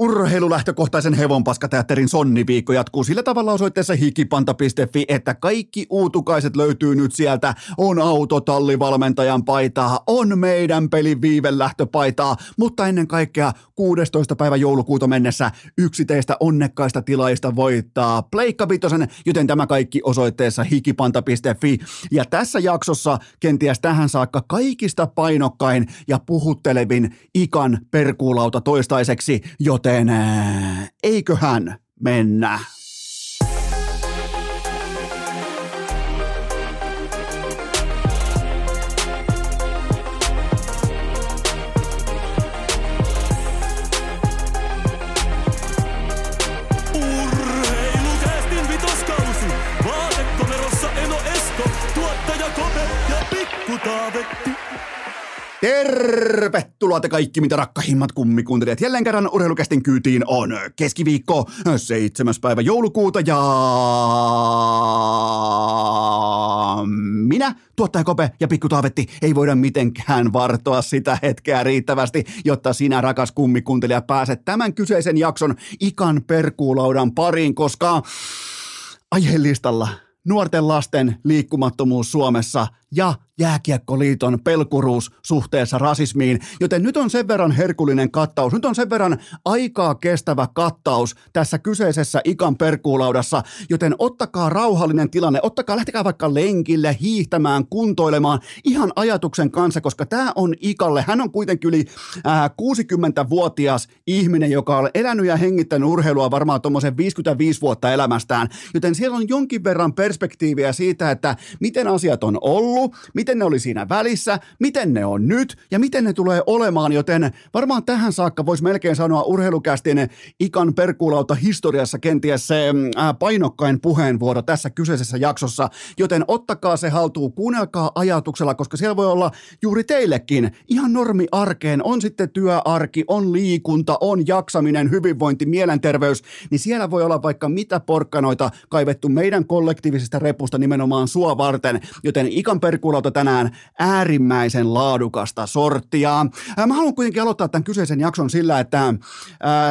Urheilulähtökohtaisen hevonpaskateatterin sonniviikko jatkuu sillä tavalla osoitteessa hikipanta.fi, että kaikki uutukaiset löytyy nyt sieltä. On autotallivalmentajan paitaa, on meidän pelin viivelähtöpaitaa, mutta ennen kaikkea 16. päivä joulukuuta mennessä yksi teistä onnekkaista tilaista voittaa Pleikka Vitosen, joten tämä kaikki osoitteessa hikipanta.fi. Ja tässä jaksossa kenties tähän saakka kaikista painokkain ja puhuttelevin ikan perkuulauta toistaiseksi, joten joten eiköhän mennä. Tervetuloa te kaikki, mitä rakkahimmat kummikuuntelijat. Jälleen kerran urheilukästin kyytiin on keskiviikko 7. päivä joulukuuta ja minä, tuottaja Kope ja Pikku Taavetti, ei voida mitenkään vartoa sitä hetkeä riittävästi, jotta sinä, rakas kummikuntelija, pääset tämän kyseisen jakson ikan perkuulaudan pariin, koska aiheellistalla nuorten lasten liikkumattomuus Suomessa ja Jääkiekkoliiton pelkuruus suhteessa rasismiin, joten nyt on sen verran herkullinen kattaus, nyt on sen verran aikaa kestävä kattaus tässä kyseisessä ikan perkuulaudassa, joten ottakaa rauhallinen tilanne, ottakaa, lähtekää vaikka lenkille, hiihtämään, kuntoilemaan ihan ajatuksen kanssa, koska tämä on ikalle, hän on kuitenkin yli ää, 60-vuotias ihminen, joka on elänyt ja hengittänyt urheilua varmaan tuommoisen 55 vuotta elämästään, joten siellä on jonkin verran perspektiiviä siitä, että miten asiat on ollut, miten miten ne oli siinä välissä, miten ne on nyt ja miten ne tulee olemaan, joten varmaan tähän saakka voisi melkein sanoa urheilukästin ikan perkuulauta historiassa kenties se mm, painokkain puheenvuoro tässä kyseisessä jaksossa, joten ottakaa se haltuun, kuunnelkaa ajatuksella, koska siellä voi olla juuri teillekin ihan normi arkeen, on sitten työarki, on liikunta, on jaksaminen, hyvinvointi, mielenterveys, niin siellä voi olla vaikka mitä porkkanoita kaivettu meidän kollektiivisesta repusta nimenomaan sua varten, joten ikan perkuulauta tänään äärimmäisen laadukasta sorttia. Mä haluan kuitenkin aloittaa tämän kyseisen jakson sillä, että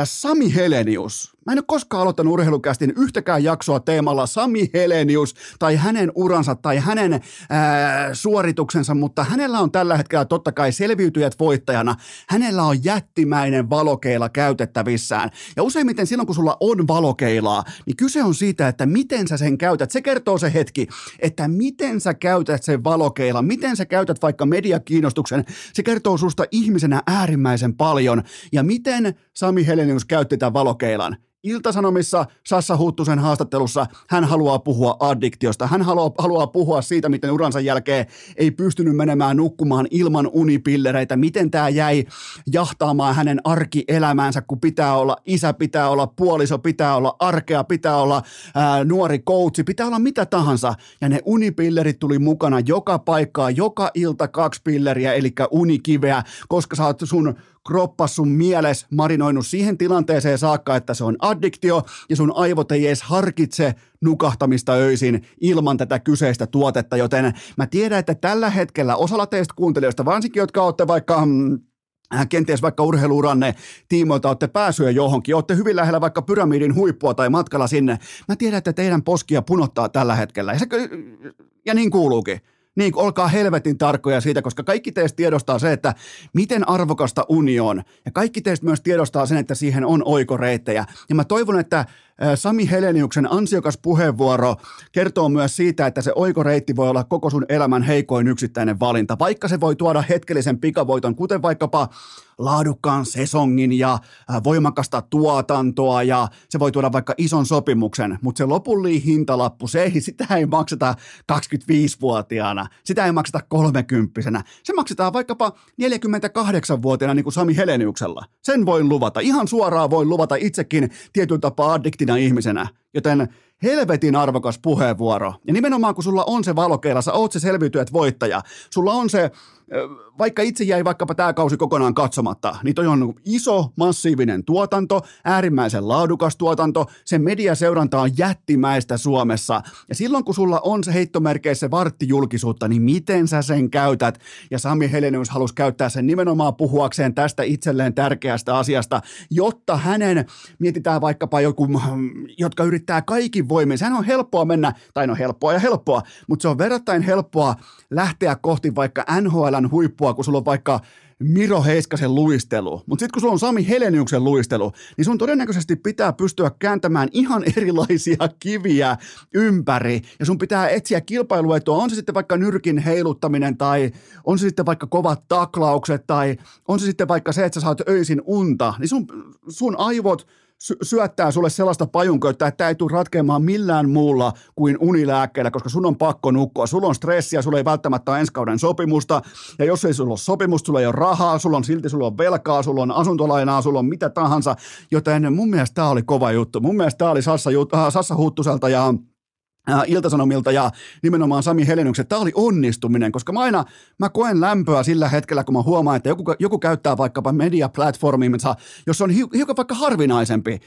Sami Helenius, Mä en ole koskaan aloittanut urheilukästin yhtäkään jaksoa teemalla Sami Helenius tai hänen uransa tai hänen ää, suorituksensa, mutta hänellä on tällä hetkellä totta kai selviytyjät voittajana. Hänellä on jättimäinen valokeila käytettävissään. Ja useimmiten silloin, kun sulla on valokeilaa, niin kyse on siitä, että miten sä sen käytät. Se kertoo se hetki, että miten sä käytät sen valokeila, miten sä käytät vaikka mediakiinnostuksen. Se kertoo susta ihmisenä äärimmäisen paljon. Ja miten Sami Helenius käytti tämän valokeilan? Iltasanomissa Sassa Huttusen haastattelussa hän haluaa puhua addiktiosta. Hän haluaa, haluaa puhua siitä, miten uransa jälkeen ei pystynyt menemään nukkumaan ilman unipillereitä, miten tämä jäi jahtaamaan hänen arkielämäänsä, kun pitää olla isä, pitää olla puoliso, pitää olla arkea, pitää olla ää, nuori koutsi, pitää olla mitä tahansa. Ja ne unipillerit tuli mukana joka paikkaa, joka ilta kaksi pilleriä, eli unikiveä, koska sä oot sun kroppa sun mieles marinoinut siihen tilanteeseen saakka, että se on addiktio ja sun aivot ei edes harkitse nukahtamista öisin ilman tätä kyseistä tuotetta, joten mä tiedän, että tällä hetkellä osalla teistä kuuntelijoista, varsinkin jotka olette vaikka mm, äh, kenties vaikka urheiluuranne tiimoilta olette pääsyä johonkin, olette hyvin lähellä vaikka pyramidin huippua tai matkalla sinne. Mä tiedän, että teidän poskia punottaa tällä hetkellä ja, se, ja niin kuuluukin. Niin, olkaa helvetin tarkkoja siitä, koska kaikki teistä tiedostaa se, että miten arvokasta uni on. Ja kaikki teistä myös tiedostaa sen, että siihen on oikoreittejä. Ja mä toivon, että Sami Heleniuksen ansiokas puheenvuoro kertoo myös siitä, että se oikoreitti voi olla koko sun elämän heikoin yksittäinen valinta, vaikka se voi tuoda hetkellisen pikavoiton, kuten vaikkapa laadukkaan sesongin ja voimakasta tuotantoa ja se voi tuoda vaikka ison sopimuksen, mutta se lopullinen hintalappu, se ei, sitä ei makseta 25-vuotiaana, sitä ei makseta 30 se maksetaan vaikkapa 48-vuotiaana niin kuin Sami Heleniuksella. Sen voin luvata, ihan suoraan voin luvata itsekin tietyllä tapaa addiktin addiktina ihmisenä. Joten helvetin arvokas puheenvuoro. Ja nimenomaan kun sulla on se valokeila, sä oot se selviytyjät voittaja, sulla on se vaikka itse jäi vaikkapa tämä kausi kokonaan katsomatta, niin toi on iso, massiivinen tuotanto, äärimmäisen laadukas tuotanto, se mediaseuranta on jättimäistä Suomessa. Ja silloin kun sulla on se heittomerkeissä varttijulkisuutta, niin miten sä sen käytät? Ja Sami Helenius halusi käyttää sen nimenomaan puhuakseen tästä itselleen tärkeästä asiasta, jotta hänen, mietitään vaikkapa joku, jotka yrittää kaikin voimin, sehän on helppoa mennä, tai no helppoa ja helppoa, mutta se on verrattain helppoa lähteä kohti vaikka NHL pelän huippua, kun sulla on vaikka Miro Heiskasen luistelu. Mutta sitten kun sulla on Sami Heleniuksen luistelu, niin sun todennäköisesti pitää pystyä kääntämään ihan erilaisia kiviä ympäri. Ja sun pitää etsiä kilpailuetua, on se sitten vaikka nyrkin heiluttaminen tai on se sitten vaikka kovat taklaukset tai on se sitten vaikka se, että sä saat öisin unta. Niin sun, sun aivot sy- syöttää sulle sellaista pajunkoita, että tämä ei tule ratkeamaan millään muulla kuin unilääkkeellä, koska sun on pakko nukkua. Sulla on stressiä, sulla ei välttämättä ole ensi kauden sopimusta, ja jos ei sulla ole sopimusta, sulla ei ole rahaa, sulla on silti sulla on velkaa, sulla on asuntolainaa, sulla on mitä tahansa, joten mun mielestä tämä oli kova juttu. Mun mielestä tämä oli Sassa, äh, Sassa Huttuselta ja Iltasanomilta ja nimenomaan Sami Helenyksen. Tämä oli onnistuminen, koska mä aina mä koen lämpöä sillä hetkellä, kun mä huomaan, että joku, joku käyttää vaikkapa mediaplatformia, jos on hiukan vaikka harvinaisempi.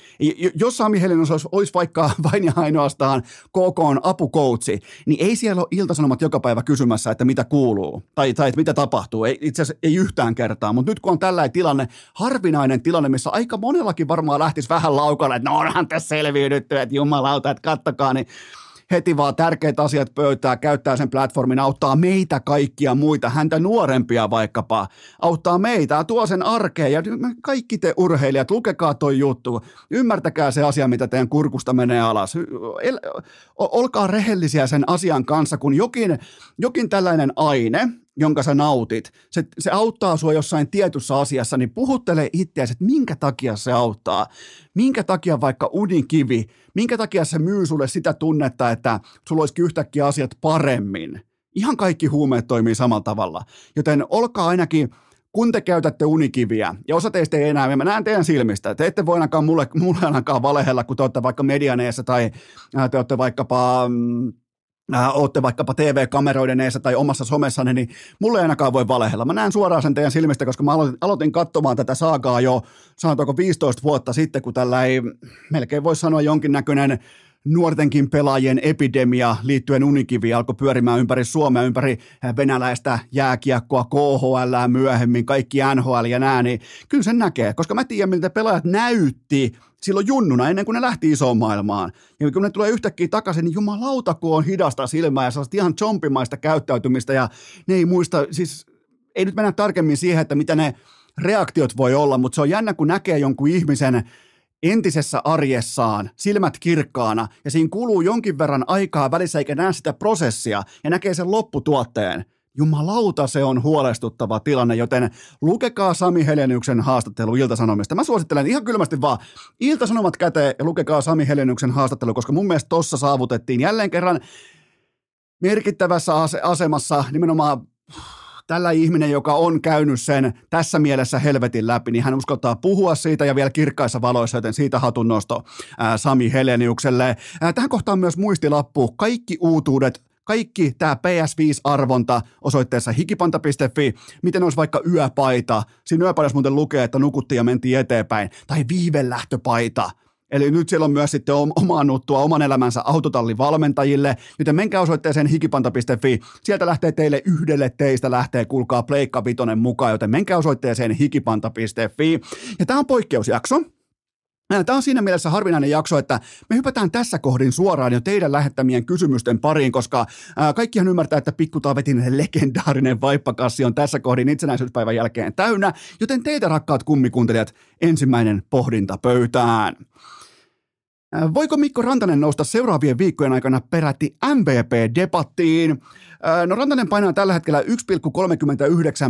Jos Sami Helenys olisi, olisi vaikka vain ja ainoastaan KK on apukoutsi, niin ei siellä ole Iltasanomat joka päivä kysymässä, että mitä kuuluu tai, tai että mitä tapahtuu. Ei, itse asiassa ei yhtään kertaa, mutta nyt kun on tällainen tilanne, harvinainen tilanne, missä aika monellakin varmaan lähtisi vähän laukalle, että no onhan tässä selviydytty, että jumalauta, että kattokaa, niin heti vaan tärkeät asiat pöytää, käyttää sen platformin, auttaa meitä kaikkia muita, häntä nuorempia vaikkapa, auttaa meitä, tuo sen arkeen ja kaikki te urheilijat, lukekaa toi juttu, ymmärtäkää se asia, mitä teidän kurkusta menee alas. Olkaa rehellisiä sen asian kanssa, kun jokin, jokin tällainen aine, jonka sä nautit, se, se auttaa sua jossain tietyssä asiassa, niin puhuttele itseäsi, että minkä takia se auttaa. Minkä takia vaikka unikivi, minkä takia se myy sulle sitä tunnetta, että sulla olisi yhtäkkiä asiat paremmin. Ihan kaikki huumeet toimii samalla tavalla. Joten olkaa ainakin kun te käytätte unikiviä, ja osa teistä ei enää, mä näen teidän silmistä, te ette voi ainakaan mulle, mulle ainakaan valehella, kun te olette vaikka medianeessa tai te olette vaikkapa mm, äh, ootte vaikkapa TV-kameroiden eessä tai omassa somessanne, niin mulle ei ainakaan voi valehella. Mä näen suoraan sen teidän silmistä, koska mä aloitin, aloitin katsomaan tätä saagaa jo, sanotaanko 15 vuotta sitten, kun tällä ei melkein voi sanoa jonkinnäköinen nuortenkin pelaajien epidemia liittyen unikiviin alkoi pyörimään ympäri Suomea, ympäri venäläistä jääkiekkoa, KHL myöhemmin, kaikki NHL ja nää, niin kyllä sen näkee, koska mä tiedän, miltä pelaajat näytti silloin junnuna ennen kuin ne lähti isoon maailmaan. Ja kun ne tulee yhtäkkiä takaisin, niin jumalauta, kun on hidasta silmää ja sellaista ihan chompimaista käyttäytymistä ja ne ei muista, siis ei nyt mennä tarkemmin siihen, että mitä ne reaktiot voi olla, mutta se on jännä, kun näkee jonkun ihmisen entisessä arjessaan, silmät kirkkaana, ja siinä kuluu jonkin verran aikaa välissä eikä näe sitä prosessia, ja näkee sen lopputuotteen. Jumalauta, se on huolestuttava tilanne, joten lukekaa Sami Helenyksen haastattelu Iltasanomista. Mä suosittelen ihan kylmästi vaan Iltasanomat käteen ja lukekaa Sami Helenyksen haastattelu, koska mun mielestä tossa saavutettiin jälleen kerran merkittävässä asemassa nimenomaan tällä ihminen, joka on käynyt sen tässä mielessä helvetin läpi, niin hän uskaltaa puhua siitä ja vielä kirkkaissa valoissa, joten siitä hatunnosto ää, Sami Heleniukselle. Ää, tähän kohtaan myös muistilappu, kaikki uutuudet kaikki tämä PS5-arvonta osoitteessa hikipanta.fi, miten olisi vaikka yöpaita, siinä yöpaidassa muuten lukee, että nukuttiin ja mentiin eteenpäin, tai viivelähtöpaita, Eli nyt siellä on myös sitten omaannuttua oman elämänsä autotallivalmentajille, joten menkää osoitteeseen hikipanta.fi. Sieltä lähtee teille yhdelle teistä lähtee, kuulkaa Pleikka Vitonen mukaan, joten menkää osoitteeseen hikipanta.fi. Ja tämä on poikkeusjakso. Tämä on siinä mielessä harvinainen jakso, että me hypätään tässä kohdin suoraan jo teidän lähettämien kysymysten pariin, koska kaikkihan ymmärtää, että Pikku Taavetin legendaarinen vaippakassi on tässä kohdin itsenäisyyspäivän jälkeen täynnä, joten teitä rakkaat kummikuuntelijat, ensimmäinen pohdinta pöytään. Äh, voiko Mikko Rantanen nousta seuraavien viikkojen aikana peräti MVP-debattiin? Äh, no Rantanen painaa tällä hetkellä 1,39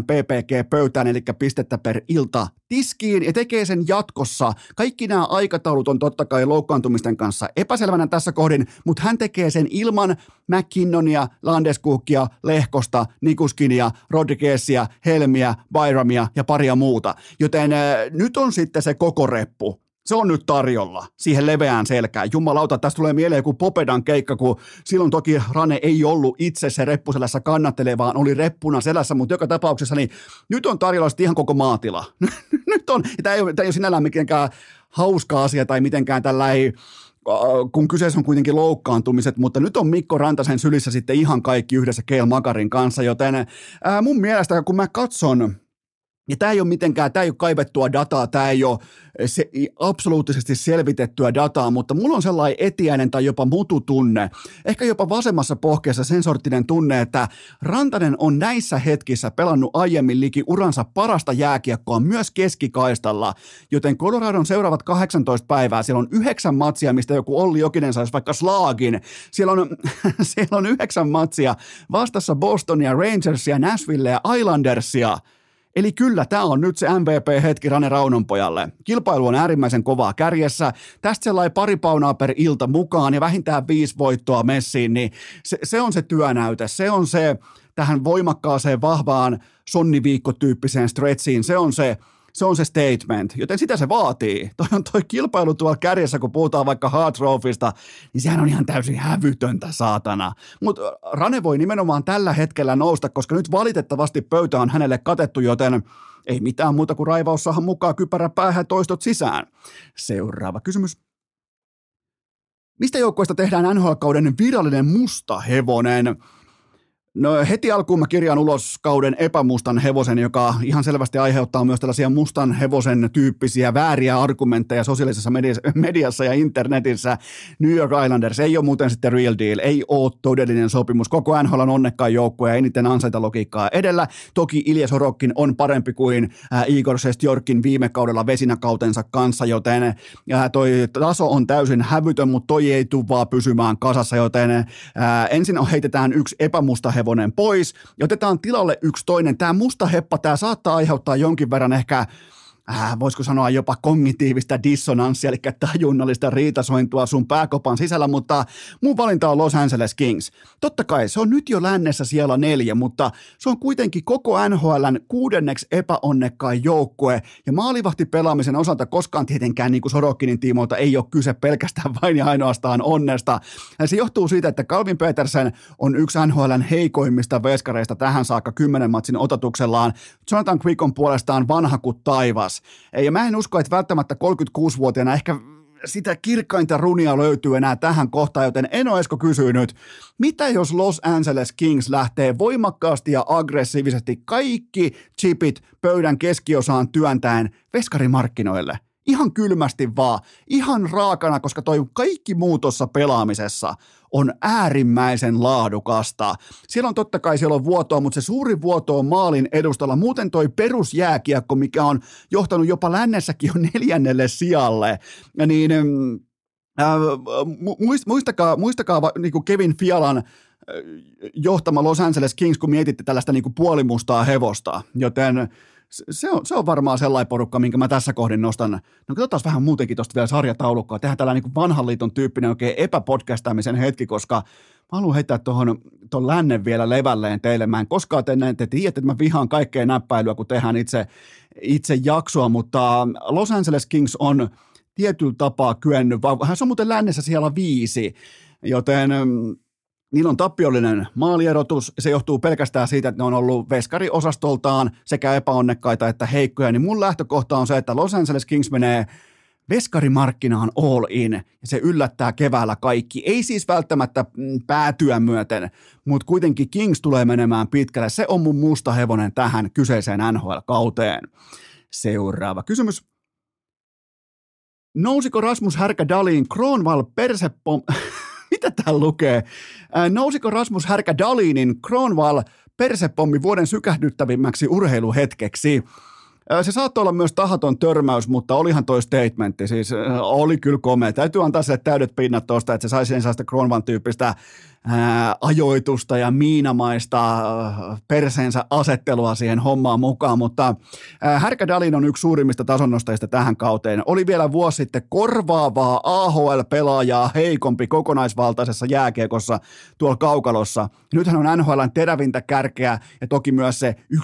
ppg pöytään, eli pistettä per ilta tiskiin, ja tekee sen jatkossa. Kaikki nämä aikataulut on totta kai loukkaantumisten kanssa epäselvänä tässä kohdin, mutta hän tekee sen ilman McKinnonia, Landeskukkia, Lehkosta, Nikuskinia, Rodriguezia, Helmiä, Byramia ja paria muuta. Joten äh, nyt on sitten se koko reppu Se on nyt tarjolla siihen leveään selkään. Jumalauta, tästä tulee mieleen joku Popedan keikka, kun silloin toki Rane ei ollut itse se reppuselässä kannattelee, vaan oli reppuna selässä, mutta joka tapauksessa niin nyt on tarjolla ihan koko maatila. nyt on, tämä ei, tämä ei ole sinällään mitenkään hauska asia tai mitenkään tällä ei, kun kyseessä on kuitenkin loukkaantumiset, mutta nyt on Mikko Rantasen sylissä sitten ihan kaikki yhdessä Keil Makarin kanssa, joten ää, mun mielestä kun mä katson ja tämä ei ole mitenkään, tämä ei ole kaivettua dataa, tämä ei ole se, absoluuttisesti selvitettyä dataa, mutta mulla on sellainen etiäinen tai jopa mututunne, ehkä jopa vasemmassa pohkeessa sen sorttinen tunne, että Rantanen on näissä hetkissä pelannut aiemmin liki uransa parasta jääkiekkoa myös keskikaistalla, joten Coloradon seuraavat 18 päivää, siellä on yhdeksän matsia, mistä joku Olli Jokinen saisi vaikka slaagin, siellä on, siellä on yhdeksän matsia vastassa Bostonia, Rangersia, Nashvillea, Islandersia – Eli kyllä, tämä on nyt se MVP-hetki Rane Raunonpojalle. Kilpailu on äärimmäisen kovaa kärjessä. Tästä sellainen pari paunaa per ilta mukaan ja vähintään viisi voittoa messiin, niin se, se on se työnäyte. Se on se tähän voimakkaaseen, vahvaan sonniviikkotyyppiseen stretchiin. Se on se se on se statement, joten sitä se vaatii. Toi on toi kilpailu tuolla kärjessä, kun puhutaan vaikka Hard Trophysta, niin sehän on ihan täysin hävytöntä, saatana. Mutta Rane voi nimenomaan tällä hetkellä nousta, koska nyt valitettavasti pöytä on hänelle katettu, joten ei mitään muuta kuin raivaussahan mukaan kypärä päähän toistot sisään. Seuraava kysymys. Mistä joukkoista tehdään NHL-kauden virallinen musta hevonen? No heti alkuun mä kirjaan ulos kauden epämustan hevosen, joka ihan selvästi aiheuttaa myös tällaisia mustan hevosen tyyppisiä vääriä argumentteja sosiaalisessa mediassa ja internetissä. New York Islanders ei ole muuten sitten real deal, ei ole todellinen sopimus. Koko NHL on onnekkaan joukkue ja eniten ansaita logiikkaa edellä. Toki Ilja Sorokkin on parempi kuin äh, Igor Sestjorkin viime kaudella vesinäkautensa kanssa, joten äh, toi taso on täysin hävytön, mutta toi ei tule vaan pysymään kasassa, joten äh, ensin heitetään yksi epämusta hevonen hevonen pois ja otetaan tilalle yksi toinen. Tämä musta heppa, tämä saattaa aiheuttaa jonkin verran ehkä äh, voisiko sanoa jopa kognitiivista dissonanssia, eli tajunnallista riitasointua sun pääkopan sisällä, mutta mun valinta on Los Angeles Kings. Totta kai se on nyt jo lännessä siellä neljä, mutta se on kuitenkin koko NHLn kuudenneksi epäonnekkain joukkue, ja maalivahti pelaamisen osalta koskaan tietenkään niin kuin Sorokkinin tiimoilta ei ole kyse pelkästään vain ja ainoastaan onnesta. Ja se johtuu siitä, että Calvin Petersen on yksi NHLn heikoimmista veskareista tähän saakka kymmenen matsin ototuksellaan. Jonathan Quick on puolestaan vanha kuin taivas taas. Ja mä en usko, että välttämättä 36-vuotiaana ehkä sitä kirkkainta runia löytyy enää tähän kohtaan, joten Eno Esko kysyy nyt, mitä jos Los Angeles Kings lähtee voimakkaasti ja aggressiivisesti kaikki chipit pöydän keskiosaan työntäen veskarimarkkinoille? Ihan kylmästi vaan, ihan raakana, koska toi kaikki muu tuossa pelaamisessa on äärimmäisen laadukasta. Siellä on totta kai siellä on vuotoa, mutta se suuri vuoto on maalin edustalla. Muuten toi perusjääkiekko, mikä on johtanut jopa lännessäkin jo neljännelle sijalle, niin äh, muistakaa, muistakaa niin kuin Kevin Fialan johtama Los Angeles Kings, kun mietitte tällaista niin kuin puolimustaa hevosta, joten se on, se on varmaan sellainen porukka, minkä mä tässä kohdin nostan. No katsotaan vähän muutenkin tuosta vielä sarjataulukkoa. Tehdään tällainen niin vanhan liiton tyyppinen oikein epäpodcastamisen hetki, koska mä haluan heittää tuohon tuon lännen vielä levälleen teille. Mä en koskaan te, te tiedätte, että mä vihaan kaikkea näppäilyä, kun tehdään itse, itse jaksoa, mutta Los Angeles Kings on tietyllä tapaa kyennyt, hän on muuten lännessä siellä viisi, joten Niillä on tappiollinen maalierotus, se johtuu pelkästään siitä, että ne on ollut veskariosastoltaan sekä epäonnekkaita että heikkoja, niin mun lähtökohta on se, että Los Angeles Kings menee veskarimarkkinaan all in ja se yllättää keväällä kaikki. Ei siis välttämättä mm, päätyä myöten, mutta kuitenkin Kings tulee menemään pitkälle. Se on mun musta hevonen tähän kyseiseen NHL-kauteen. Seuraava kysymys. Nousiko Rasmus Härkä Dalin Kronval Persepom... Mitä täällä lukee? Nousiko Rasmus Härkä Dalinin Kronval persepommi vuoden sykähdyttävimmäksi urheiluhetkeksi? Se saattoi olla myös tahaton törmäys, mutta olihan toi statementti, siis oli kyllä komea. Täytyy antaa se täydet pinnat tuosta, että se saisi sellaista Kronvan tyyppistä ajoitusta ja miinamaista ää, perseensä asettelua siihen hommaan mukaan, mutta ää, Härkä Dalin on yksi suurimmista tasonnostajista tähän kauteen. Oli vielä vuosi sitten korvaavaa AHL-pelaajaa heikompi kokonaisvaltaisessa jääkiekossa tuolla kaukalossa. Nythän on NHLn terävintä kärkeä ja toki myös se 1,21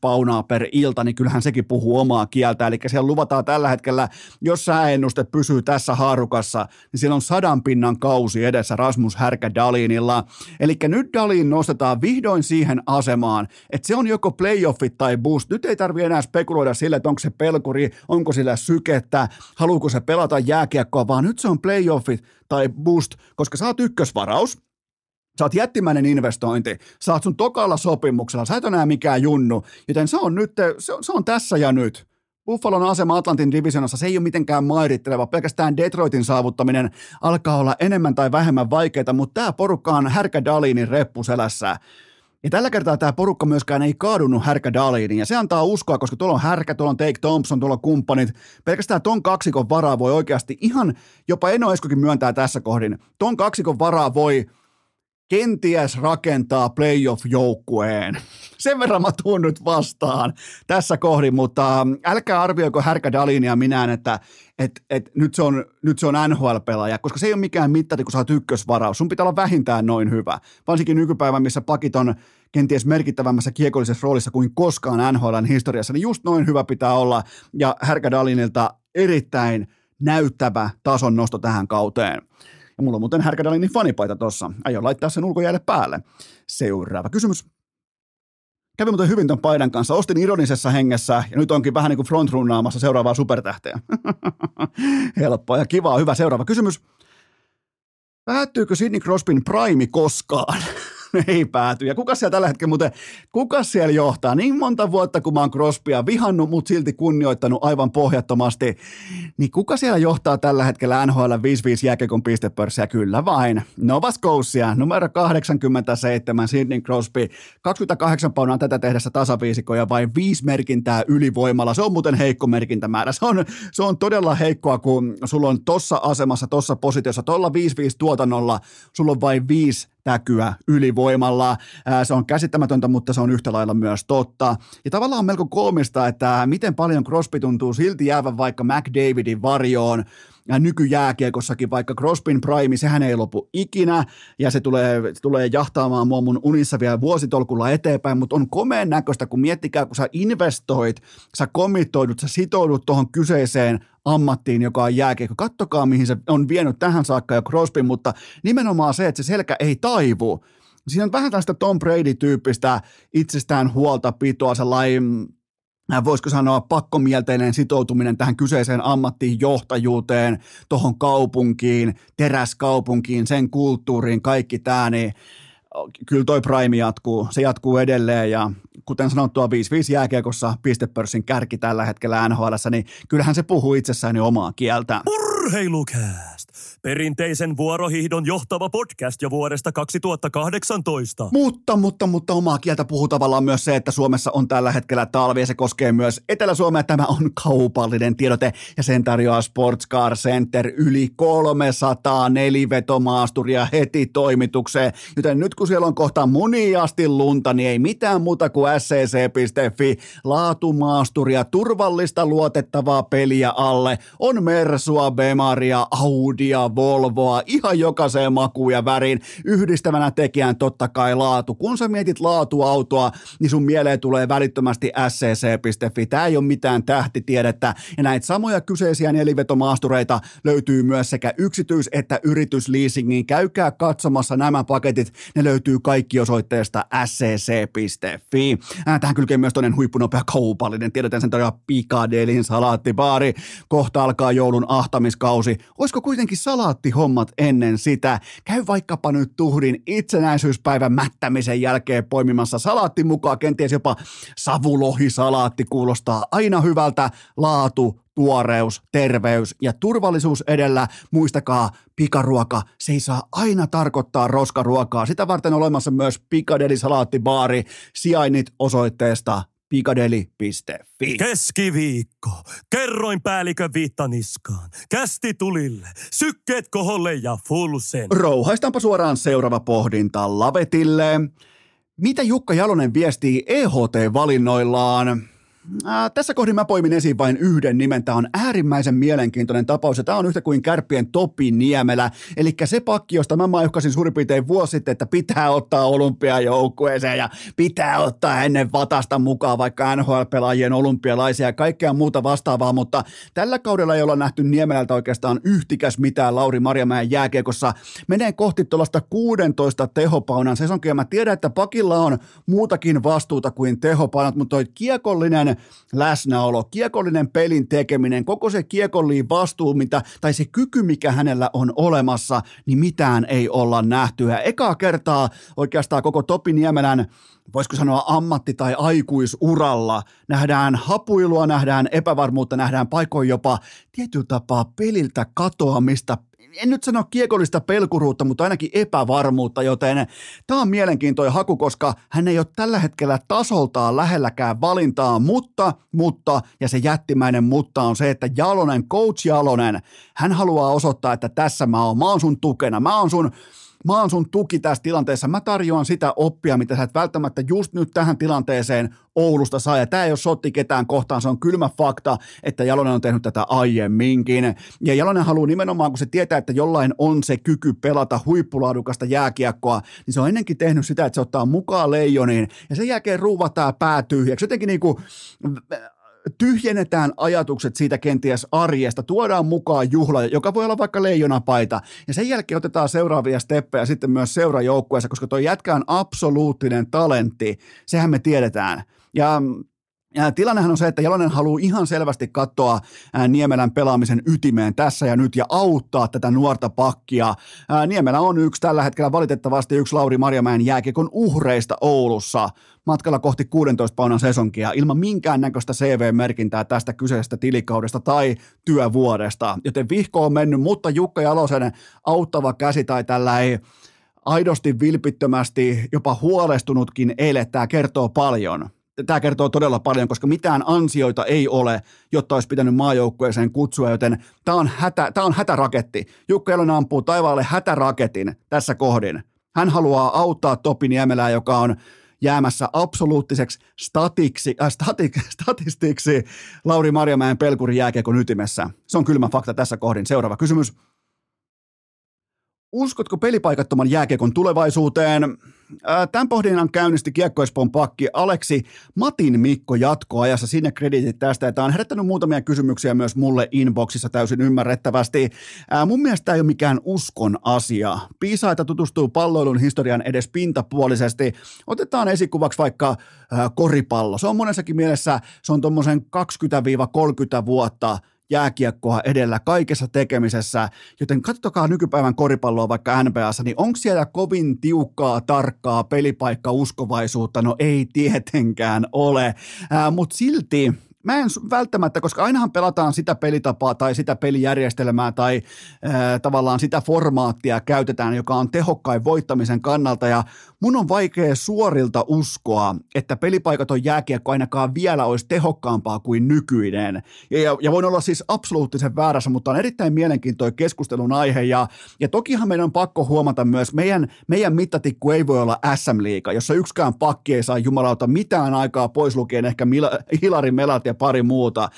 paunaa per ilta, niin kyllähän sekin puhuu omaa kieltä. Eli siellä luvataan tällä hetkellä, jos sääennuste pysyy tässä haarukassa, niin siellä on sadan pinnan kausi edessä Rasmus Härkä Dalinilla. Eli nyt Dalin nostetaan vihdoin siihen asemaan, että se on joko playoffit tai boost. Nyt ei tarvi enää spekuloida sille, että onko se pelkuri, onko sillä sykettä, haluuko se pelata jääkiekkoa, vaan nyt se on playoffit tai boost, koska sä oot ykkösvaraus, Sä oot jättimäinen investointi, sä oot sun tokalla sopimuksella, sä et ole enää mikään junnu, joten se on nyt, se on, se on tässä ja nyt. Buffalon asema Atlantin divisionassa, se ei ole mitenkään mairitteleva, pelkästään Detroitin saavuttaminen alkaa olla enemmän tai vähemmän vaikeaa, mutta tämä porukka on härkä Dalinin reppuselässä. Ja tällä kertaa tämä porukka myöskään ei kaadunut härkä Dalinin, ja se antaa uskoa, koska tuolla on härkä, tuolla on Take Thompson, tuolla on kumppanit. Pelkästään ton kaksikon varaa voi oikeasti ihan, jopa Eno Eskokin myöntää tässä kohdin, ton kaksikon varaa voi kenties rakentaa playoff-joukkueen. Sen verran mä tuun nyt vastaan tässä kohdin, mutta ähm, älkää arvioiko Härkä Dalinia minään, että et, et, nyt, se on, nyt se on NHL-pelaaja, koska se ei ole mikään mittari, kun sä oot ykkösvaraus. Sun pitää olla vähintään noin hyvä. Varsinkin nykypäivän, missä pakit on kenties merkittävämmässä kiekollisessa roolissa kuin koskaan NHLn historiassa, niin just noin hyvä pitää olla. Ja Härkä Dalinilta erittäin näyttävä tason nosto tähän kauteen. Ja mulla on muuten Härkädalinin fanipaita tossa. Aion laittaa sen ulkojäälle päälle. Seuraava kysymys. Kävi muuten hyvin ton paidan kanssa. Ostin ironisessa hengessä ja nyt onkin vähän niin kuin frontrunnaamassa seuraavaa supertähteä. Helppoa ja kivaa. Hyvä seuraava kysymys. Päättyykö Sidney Crosbyn prime koskaan? ei pääty. Ja kuka siellä tällä hetkellä muuten, kuka siellä johtaa? Niin monta vuotta, kun mä oon Crosbya vihannut, mutta silti kunnioittanut aivan pohjattomasti. Niin kuka siellä johtaa tällä hetkellä NHL 5-5 jääkiekon pistepörssiä? Kyllä vain. Nova Scotia, numero 87, Sidney Crosby. 28 paunaa tätä tehdessä tasaviisikoja vai viisi merkintää ylivoimalla. Se on muuten heikko merkintämäärä. Se on, se on todella heikkoa, kun sulla on tossa asemassa, tossa positiossa, tuolla 5-5 tuotannolla, sulla on vain viisi täkyä ylivoimalla. Se on käsittämätöntä, mutta se on yhtä lailla myös totta. Ja tavallaan on melko koomista, että miten paljon Crosby tuntuu silti jäävän vaikka McDavidin varjoon nykyjääkiekossakin, vaikka Crosbyn prime, sehän ei lopu ikinä, ja se tulee, se tulee jahtaamaan mua mun unissa vielä vuositolkulla eteenpäin, mutta on komeen näköistä, kun miettikää, kun sä investoit, sä komittoidut, sä sitoudut tuohon kyseiseen ammattiin, joka on jääkiekko. Kattokaa, mihin se on vienyt tähän saakka jo Crosby, mutta nimenomaan se, että se selkä ei taivu. Siinä on vähän tällaista Tom Brady-tyyppistä itsestään huoltapitoa, sellainen Äh, voisiko sanoa pakkomielteinen sitoutuminen tähän kyseiseen ammattiin, johtajuuteen, tuohon kaupunkiin, teräskaupunkiin, sen kulttuuriin, kaikki tämä, niin kyllä toi prime jatkuu, se jatkuu edelleen ja kuten sanottua 5-5 jääkiekossa pistepörssin kärki tällä hetkellä NHL, niin kyllähän se puhuu itsessään jo omaa kieltä. Urheilukääst! Perinteisen vuorohihdon johtava podcast jo vuodesta 2018. Mutta, mutta, mutta omaa kieltä puhuu tavallaan myös se, että Suomessa on tällä hetkellä talvi ja se koskee myös Etelä-Suomea. Tämä on kaupallinen tiedote ja sen tarjoaa Sports Car Center yli 300 nelivetomaasturia heti toimitukseen. Joten nyt kun siellä on kohta muniasti lunta, niin ei mitään muuta kuin scc.fi. Laatumaasturia, turvallista luotettavaa peliä alle. On Mersua, Bemaria, Audia, Volvoa, ihan jokaiseen makuun ja väriin. Yhdistävänä tekijän totta kai laatu. Kun sä mietit laatuautoa, niin sun mieleen tulee välittömästi scc.fi. Tämä ei ole mitään tähtitiedettä. Ja näitä samoja kyseisiä nelivetomaastureita löytyy myös sekä yksityis- että yritysleasingin. Käykää katsomassa nämä paketit. Ne löytyy kaikki osoitteesta scc.fi. Tähän kylkee myös toinen huippunopea kaupallinen. Tiedetään sen tarjoaa Pikadelin salaattibaari. Kohta alkaa joulun ahtamiskausi. Olisiko kuitenkin salaatti salaattihommat ennen sitä. Käy vaikkapa nyt tuhdin itsenäisyyspäivän mättämisen jälkeen poimimassa salaatti mukaan, kenties jopa savulohisalaatti kuulostaa aina hyvältä. Laatu, tuoreus, terveys ja turvallisuus edellä. Muistakaa, pikaruoka, se ei saa aina tarkoittaa roskaruokaa. Sitä varten olemassa myös Pikadeli salaattibaari, sijainnit osoitteesta pikadeli.fi. Keskiviikko. Kerroin päällikön viitta niskaan. Kästi tulille. Sykkeet koholle ja full sen. Rouhaistaanpa suoraan seuraava pohdinta Lavetille. Mitä Jukka Jalonen viestii EHT-valinnoillaan? Äh, tässä kohdin mä poimin esiin vain yhden nimen. Tämä on äärimmäisen mielenkiintoinen tapaus ja tämä on yhtä kuin Kärppien Topi Niemelä. Eli se pakki, josta mä maihkasin suurin piirtein vuosi sitten, että pitää ottaa olympiajoukkueeseen ja pitää ottaa ennen vatasta mukaan vaikka NHL-pelaajien olympialaisia ja kaikkea muuta vastaavaa, mutta tällä kaudella ei olla nähty Niemelältä oikeastaan yhtikäs mitään Lauri Marjamäen jääkiekossa. Menee kohti tuollaista 16 tehopaunan sesonkia. Mä tiedän, että pakilla on muutakin vastuuta kuin tehopaunat, mutta toi kiekollinen läsnäolo, kiekollinen pelin tekeminen, koko se kiekollinen vastuu, mitä, tai se kyky, mikä hänellä on olemassa, niin mitään ei olla nähty. Ja ekaa kertaa oikeastaan koko Topi Niemelän voisiko sanoa ammatti- tai aikuisuralla. Nähdään hapuilua, nähdään epävarmuutta, nähdään paikoin jopa tietyllä tapaa peliltä katoamista, en nyt sano kiekollista pelkuruutta, mutta ainakin epävarmuutta, joten tämä on mielenkiintoinen haku, koska hän ei ole tällä hetkellä tasoltaan lähelläkään valintaa, mutta, mutta, ja se jättimäinen mutta on se, että Jalonen, coach Jalonen, hän haluaa osoittaa, että tässä mä oon, mä oon sun tukena, mä oon sun mä oon sun tuki tässä tilanteessa, mä tarjoan sitä oppia, mitä sä et välttämättä just nyt tähän tilanteeseen Oulusta saa, ja tämä ei ole sotti ketään kohtaan, se on kylmä fakta, että Jalonen on tehnyt tätä aiemminkin, ja Jalonen haluaa nimenomaan, kun se tietää, että jollain on se kyky pelata huippulaadukasta jääkiekkoa, niin se on ennenkin tehnyt sitä, että se ottaa mukaan leijoniin, ja sen jälkeen ruuvataan pää tyhjäksi, jotenkin niin kuin tyhjennetään ajatukset siitä kenties arjesta, tuodaan mukaan juhla, joka voi olla vaikka leijonapaita, ja sen jälkeen otetaan seuraavia steppejä sitten myös seurajoukkueessa, koska tuo jätkä on absoluuttinen talentti, sehän me tiedetään. Ja ja tilannehan on se, että Jalonen haluaa ihan selvästi katsoa Niemelän pelaamisen ytimeen tässä ja nyt ja auttaa tätä nuorta pakkia. Niemelä on yksi tällä hetkellä valitettavasti yksi Lauri Marjamäen jääkiekon uhreista Oulussa matkalla kohti 16 paunan sesonkia ilman minkäännäköistä CV-merkintää tästä kyseisestä tilikaudesta tai työvuodesta. Joten vihko on mennyt, mutta Jukka Jalosen auttava käsi tai tällä ei aidosti vilpittömästi, jopa huolestunutkin eilen, tämä kertoo paljon tämä kertoo todella paljon, koska mitään ansioita ei ole, jotta olisi pitänyt maajoukkueeseen kutsua, joten tämä on, hätä, tämä on hätäraketti. Jukka Jalonen ampuu taivaalle hätäraketin tässä kohdin. Hän haluaa auttaa Topi Niemelää, joka on jäämässä absoluuttiseksi statiksi, äh, statik, statistiksi Lauri Marjamäen pelkurin jääkiekon ytimessä. Se on kylmä fakta tässä kohdin. Seuraava kysymys. Uskotko pelipaikattoman jääkiekon tulevaisuuteen? Tämän pohdinnan käynnisti kiekkoispon pakki Aleksi Matin Mikko jatkoajassa. Sinne kreditit tästä. Tämä on herättänyt muutamia kysymyksiä myös mulle inboxissa täysin ymmärrettävästi. Mun mielestä tämä ei ole mikään uskon asia. Piisaita tutustuu palloilun historian edes pintapuolisesti. Otetaan esikuvaksi vaikka koripallo. Se on monessakin mielessä, se on tuommoisen 20-30 vuotta – jääkiekkoa edellä kaikessa tekemisessä, joten katsokaa nykypäivän koripalloa vaikka NBAssa, niin onko siellä kovin tiukkaa, tarkkaa pelipaikka uskovaisuutta? No ei tietenkään ole, mutta silti Mä en välttämättä, koska ainahan pelataan sitä pelitapaa tai sitä pelijärjestelmää tai ää, tavallaan sitä formaattia käytetään, joka on tehokkain voittamisen kannalta ja mun on vaikea suorilta uskoa, että pelipaikaton jääkiekko ainakaan vielä olisi tehokkaampaa kuin nykyinen. Ja, ja, voin olla siis absoluuttisen väärässä, mutta on erittäin mielenkiintoinen keskustelun aihe ja, ja tokihan meidän on pakko huomata myös, meidän, meidän mittatikku ei voi olla SM-liiga, jossa yksikään pakki ei saa jumalauta mitään aikaa pois lukien ehkä Mila, Hilari Melat ja pari muuta.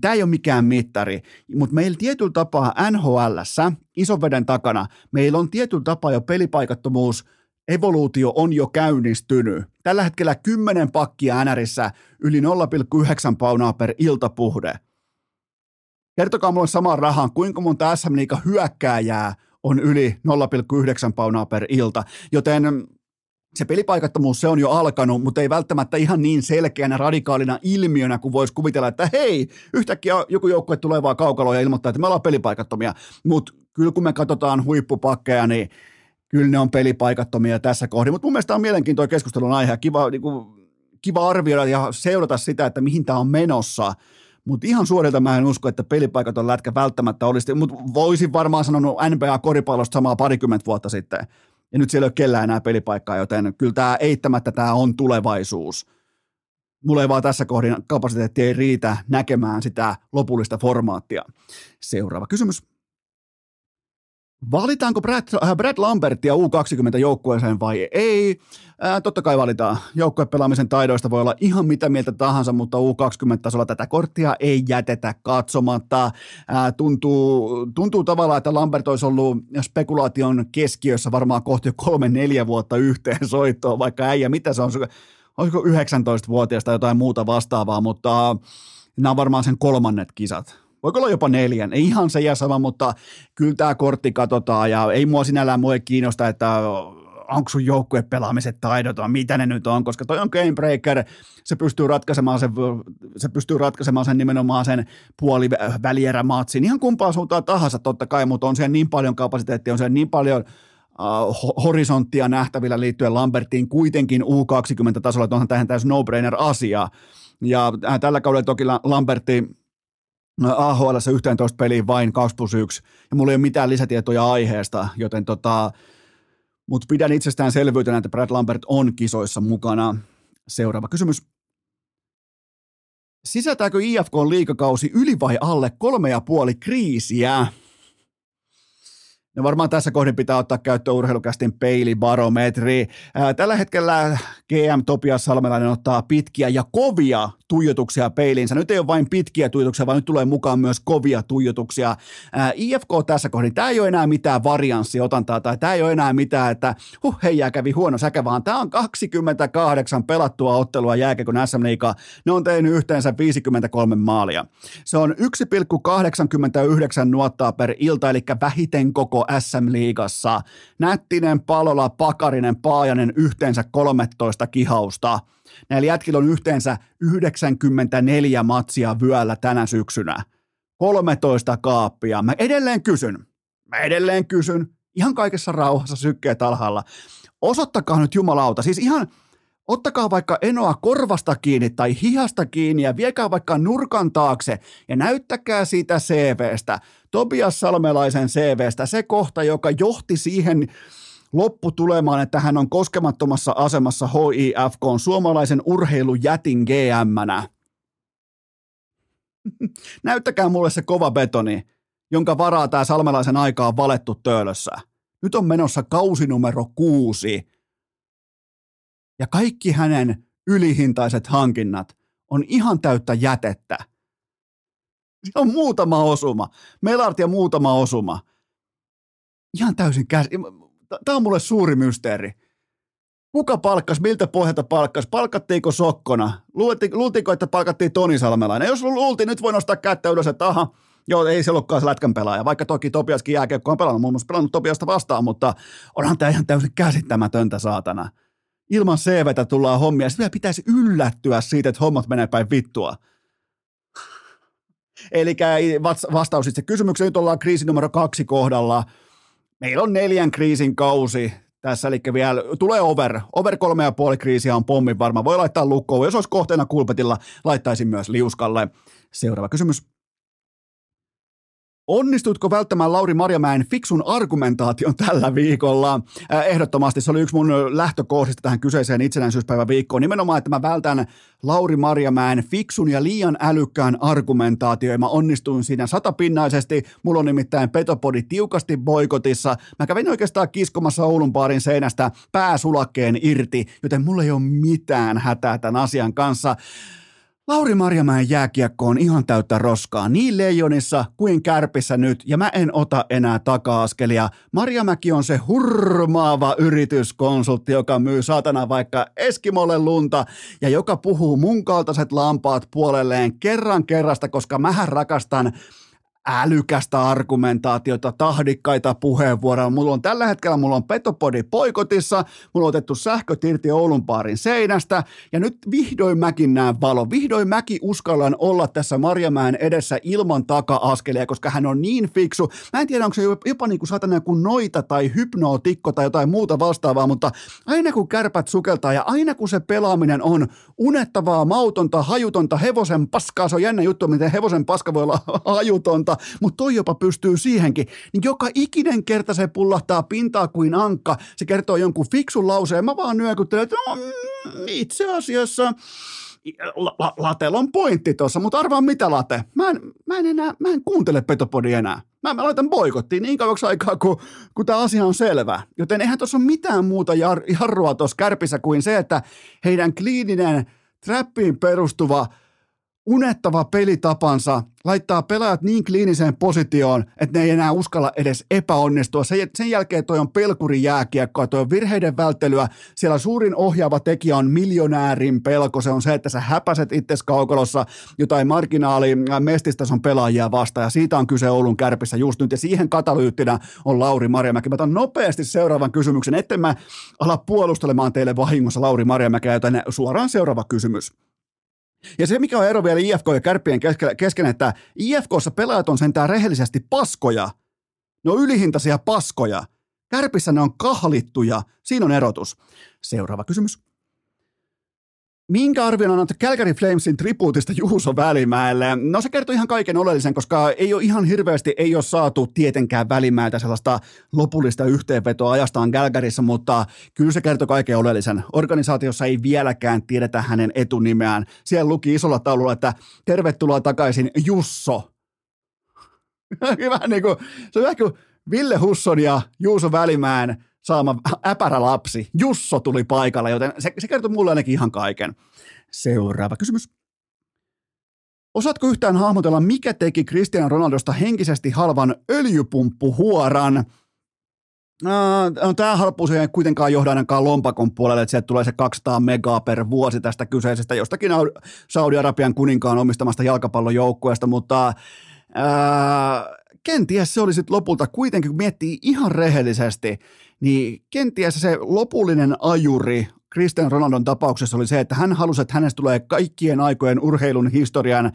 Tämä ei ole mikään mittari, mutta meillä tietyllä tapaa nhl ison veden takana, meillä on tietyllä tapaa jo pelipaikattomuus evoluutio on jo käynnistynyt. Tällä hetkellä 10 pakkia NRissä yli 0,9 paunaa per iltapuhde. Kertokaa mulle samaan rahaan, kuinka monta SM Liiga hyökkääjää on yli 0,9 paunaa per ilta. Joten se pelipaikattomuus se on jo alkanut, mutta ei välttämättä ihan niin selkeänä radikaalina ilmiönä kuin voisi kuvitella, että hei, yhtäkkiä joku joukkue tulee vaan kaukaloon ja ilmoittaa, että me ollaan pelipaikattomia. Mutta kyllä kun me katsotaan huippupakkeja, niin kyllä ne on pelipaikattomia tässä kohdin. Mutta mun mielestä on mielenkiintoinen keskustelun aihe kiva, niin kuin, kiva arvioida ja seurata sitä, että mihin tämä on menossa. Mutta ihan suorilta mä en usko, että pelipaikaton lätkä välttämättä olisi, mutta voisin varmaan sanonut NBA-koripallosta samaa parikymmentä vuotta sitten ja nyt siellä ei ole kellään enää pelipaikkaa, joten kyllä tämä eittämättä tämä on tulevaisuus. Mulla ei vaan tässä kohdin kapasiteetti ei riitä näkemään sitä lopullista formaattia. Seuraava kysymys. Valitaanko Brad, äh, Brad Lambertia U20-joukkueeseen vai ei? Ää, totta kai valitaan. Joukkuepelaamisen taidoista voi olla ihan mitä mieltä tahansa, mutta U20-tasolla tätä korttia ei jätetä katsomatta. Ää, tuntuu, tuntuu tavallaan, että Lambert olisi ollut spekulaation keskiössä varmaan kohti kolme-neljä vuotta yhteen soittoon, vaikka äijä, mitä se on, olisiko 19-vuotias tai jotain muuta vastaavaa, mutta nämä on varmaan sen kolmannet kisat voiko olla jopa neljän, ei ihan se ja sama, mutta kyllä tämä kortti katsotaan ja ei mua sinällään mua kiinnosta, että onko sun joukkue pelaamiset taidoton, mitä ne nyt on, koska toi on gamebreaker, se pystyy ratkaisemaan sen, se pystyy ratkaisemaan sen nimenomaan sen puolivälierämatsin, ihan kumpaan suuntaan tahansa totta kai, mutta on siellä niin paljon kapasiteettia, on siellä niin paljon uh, horisonttia nähtävillä liittyen Lambertiin kuitenkin U20-tasolla, että onhan tähän täysin no-brainer asia. Ja äh, tällä kaudella toki Lamberti AHL 11 peliin vain 2 plus 1, ja mulla ei ole mitään lisätietoja aiheesta, joten tota, mutta pidän itsestäänselvyytenä, että Brad Lambert on kisoissa mukana. Seuraava kysymys. Sisältääkö IFK liikakausi yli vai alle kolme ja puoli kriisiä? No varmaan tässä kohdin pitää ottaa käyttöön urheilukästin peilibarometri. Tällä hetkellä GM Topias Salmelainen ottaa pitkiä ja kovia tuijotuksia peiliinsä. Nyt ei ole vain pitkiä tuijotuksia, vaan nyt tulee mukaan myös kovia tuijotuksia. IFK tässä kohdin, tämä ei ole enää mitään varianssiotantaa tai tämä ei ole enää mitään, että huh, heijää kävi huono säkä, vaan tämä on 28 pelattua ottelua jääkekon SM Liigaa. Ne on tehnyt yhteensä 53 maalia. Se on 1,89 nuottaa per ilta, eli vähiten koko SM-liigassa. Nättinen, Palola, Pakarinen, Paajanen yhteensä 13 kihausta. Näillä jätkillä on yhteensä 94 matsia vyöllä tänä syksynä. 13 kaappia. Mä edelleen kysyn, mä edelleen kysyn, ihan kaikessa rauhassa sykkeet alhaalla. Osoittakaa nyt jumalauta, siis ihan Ottakaa vaikka enoa korvasta kiinni tai hihasta kiinni ja viekää vaikka nurkan taakse ja näyttäkää siitä CVstä, Tobias Salmelaisen CVstä, se kohta, joka johti siihen lopputulemaan, että hän on koskemattomassa asemassa HIFK on suomalaisen urheilujätin GM-nä. Näyttäkää mulle se kova betoni, jonka varaa tämä Salmelaisen aika on valettu töölössä. Nyt on menossa kausi numero kuusi. Ja kaikki hänen ylihintaiset hankinnat on ihan täyttä jätettä. Se on muutama osuma. Melart ja muutama osuma. Ihan täysin käs... Tämä on mulle suuri mysteeri. Kuka palkkas, miltä pohjalta palkkas, palkattiinko sokkona, luultiinko, että palkattiin Toni Salmelainen. Jos luultiin, nyt voi nostaa kättä ylös, että aha, joo, ei se ollutkaan se lätkän pelaaja, vaikka toki Topiaskin jääkiekko on pelannut, muun muassa pelannut Topiasta vastaan, mutta onhan tämä ihan täysin käsittämätöntä saatana. Ilman CVtä tullaan hommia, sitten pitäisi yllättyä siitä, että hommat menee päin vittua. Eli vastaus itse kysymykseen, nyt ollaan kriisi numero kaksi kohdalla – meillä on neljän kriisin kausi tässä, eli vielä tulee over. Over kolme ja puoli kriisiä on pommin varma. Voi laittaa lukkoon. Jos olisi kohteena kulpetilla, laittaisin myös liuskalle. Seuraava kysymys. Onnistutko välttämään Lauri Marjamäen fiksun argumentaation tällä viikolla? Ehdottomasti se oli yksi mun lähtökohdista tähän kyseiseen itsenäisyyspäivän viikkoon. Nimenomaan, että mä vältän Lauri Marjamäen fiksun ja liian älykkään argumentaatio ja mä onnistuin siinä satapinnaisesti. Mulla on nimittäin Petopodi tiukasti boikotissa. Mä kävin oikeastaan kiskomassa Oulun baarin seinästä pääsulakkeen irti, joten mulla ei ole mitään hätää tämän asian kanssa. Lauri Marjamäen jääkiekko on ihan täyttä roskaa niin leijonissa kuin kärpissä nyt, ja mä en ota enää taka-askelia. Marjamäki on se hurmaava yrityskonsultti, joka myy saatana vaikka Eskimolle lunta, ja joka puhuu mun kaltaiset lampaat puolelleen kerran kerrasta, koska mähän rakastan älykästä argumentaatiota, tahdikkaita puheenvuoroja. Mulla on tällä hetkellä, mulla on Petopodi poikotissa, mulla on otettu sähköt irti Oulun seinästä, ja nyt vihdoin mäkin näen valo. Vihdoin mäkin uskallan olla tässä Marjamäen edessä ilman taka-askelia, koska hän on niin fiksu. Mä en tiedä, onko se jopa niin kuin satana kuin noita tai hypnootikko tai jotain muuta vastaavaa, mutta aina kun kärpät sukeltaa ja aina kun se pelaaminen on unettavaa, mautonta, hajutonta, hevosen paskaa, se on jännä juttu, miten hevosen paska voi olla hajutonta, mutta toi jopa pystyy siihenkin. Niin joka ikinen kerta se pullahtaa pintaa kuin ankka, se kertoo jonkun fiksun lauseen, mä vaan nyökyttelen, että no, itse asiassa La, Latella on pointti tuossa, mutta arvaa mitä Late. Mä en, mä en enää, mä en kuuntele Petopodi enää. Mä, mä laitan boikottiin niin kauaksi aikaa, kun, kun tämä asia on selvä. Joten eihän tuossa ole mitään muuta jar, jarrua tuossa kärpissä kuin se, että heidän kliininen, trappiin perustuva – unettava pelitapansa laittaa pelaajat niin kliiniseen positioon, että ne ei enää uskalla edes epäonnistua. Sen, jälkeen toi on pelkuri jääkiekkoa, toi on virheiden välttelyä. Siellä suurin ohjaava tekijä on miljonäärin pelko. Se on se, että sä häpäset itse kaukalossa jotain marginaali mestistason pelaajia vastaan. Ja siitä on kyse Oulun kärpissä just nyt. Ja siihen katalyyttinä on Lauri Marjamäki. Mä otan nopeasti seuraavan kysymyksen, etten mä ala puolustelemaan teille vahingossa Lauri Marjamäkeä, joten suoraan seuraava kysymys. Ja se, mikä on ero vielä IFK ja kärppien kesken, että IFKssa pelaajat on sentään rehellisesti paskoja. Ne on ylihintaisia paskoja. Kärpissä ne on kahlittuja. Siinä on erotus. Seuraava kysymys. Minkä arvion annat Calgary Flamesin tribuutista Juuso Välimäelle? No se kertoo ihan kaiken oleellisen, koska ei ole ihan hirveästi, ei ole saatu tietenkään Välimäeltä sellaista lopullista yhteenvetoa ajastaan Calgaryssa, mutta kyllä se kertoo kaiken oleellisen. Organisaatiossa ei vieläkään tiedetä hänen etunimeään. Siellä luki isolla taululla, että tervetuloa takaisin Jusso. Vähän niin kuin, se on vähän kuin Ville Husson ja Juuso Välimäen saama äpärä lapsi. Jusso tuli paikalle, joten se, se kertoo mulle ainakin ihan kaiken. Seuraava kysymys. Osaatko yhtään hahmotella, mikä teki Cristiano Ronaldosta henkisesti halvan öljypumppuhuoran? No, tämä halppuus ei kuitenkaan johda ainakaan lompakon puolelle, että sieltä tulee se 200 megaa per vuosi tästä kyseisestä jostakin Saudi-Arabian kuninkaan omistamasta jalkapallojoukkueesta, mutta ää, kenties se oli sitten lopulta kuitenkin, kun miettii ihan rehellisesti, niin kenties se lopullinen ajuri Cristiano Ronaldon tapauksessa oli se, että hän halusi, että hänestä tulee kaikkien aikojen urheilun historian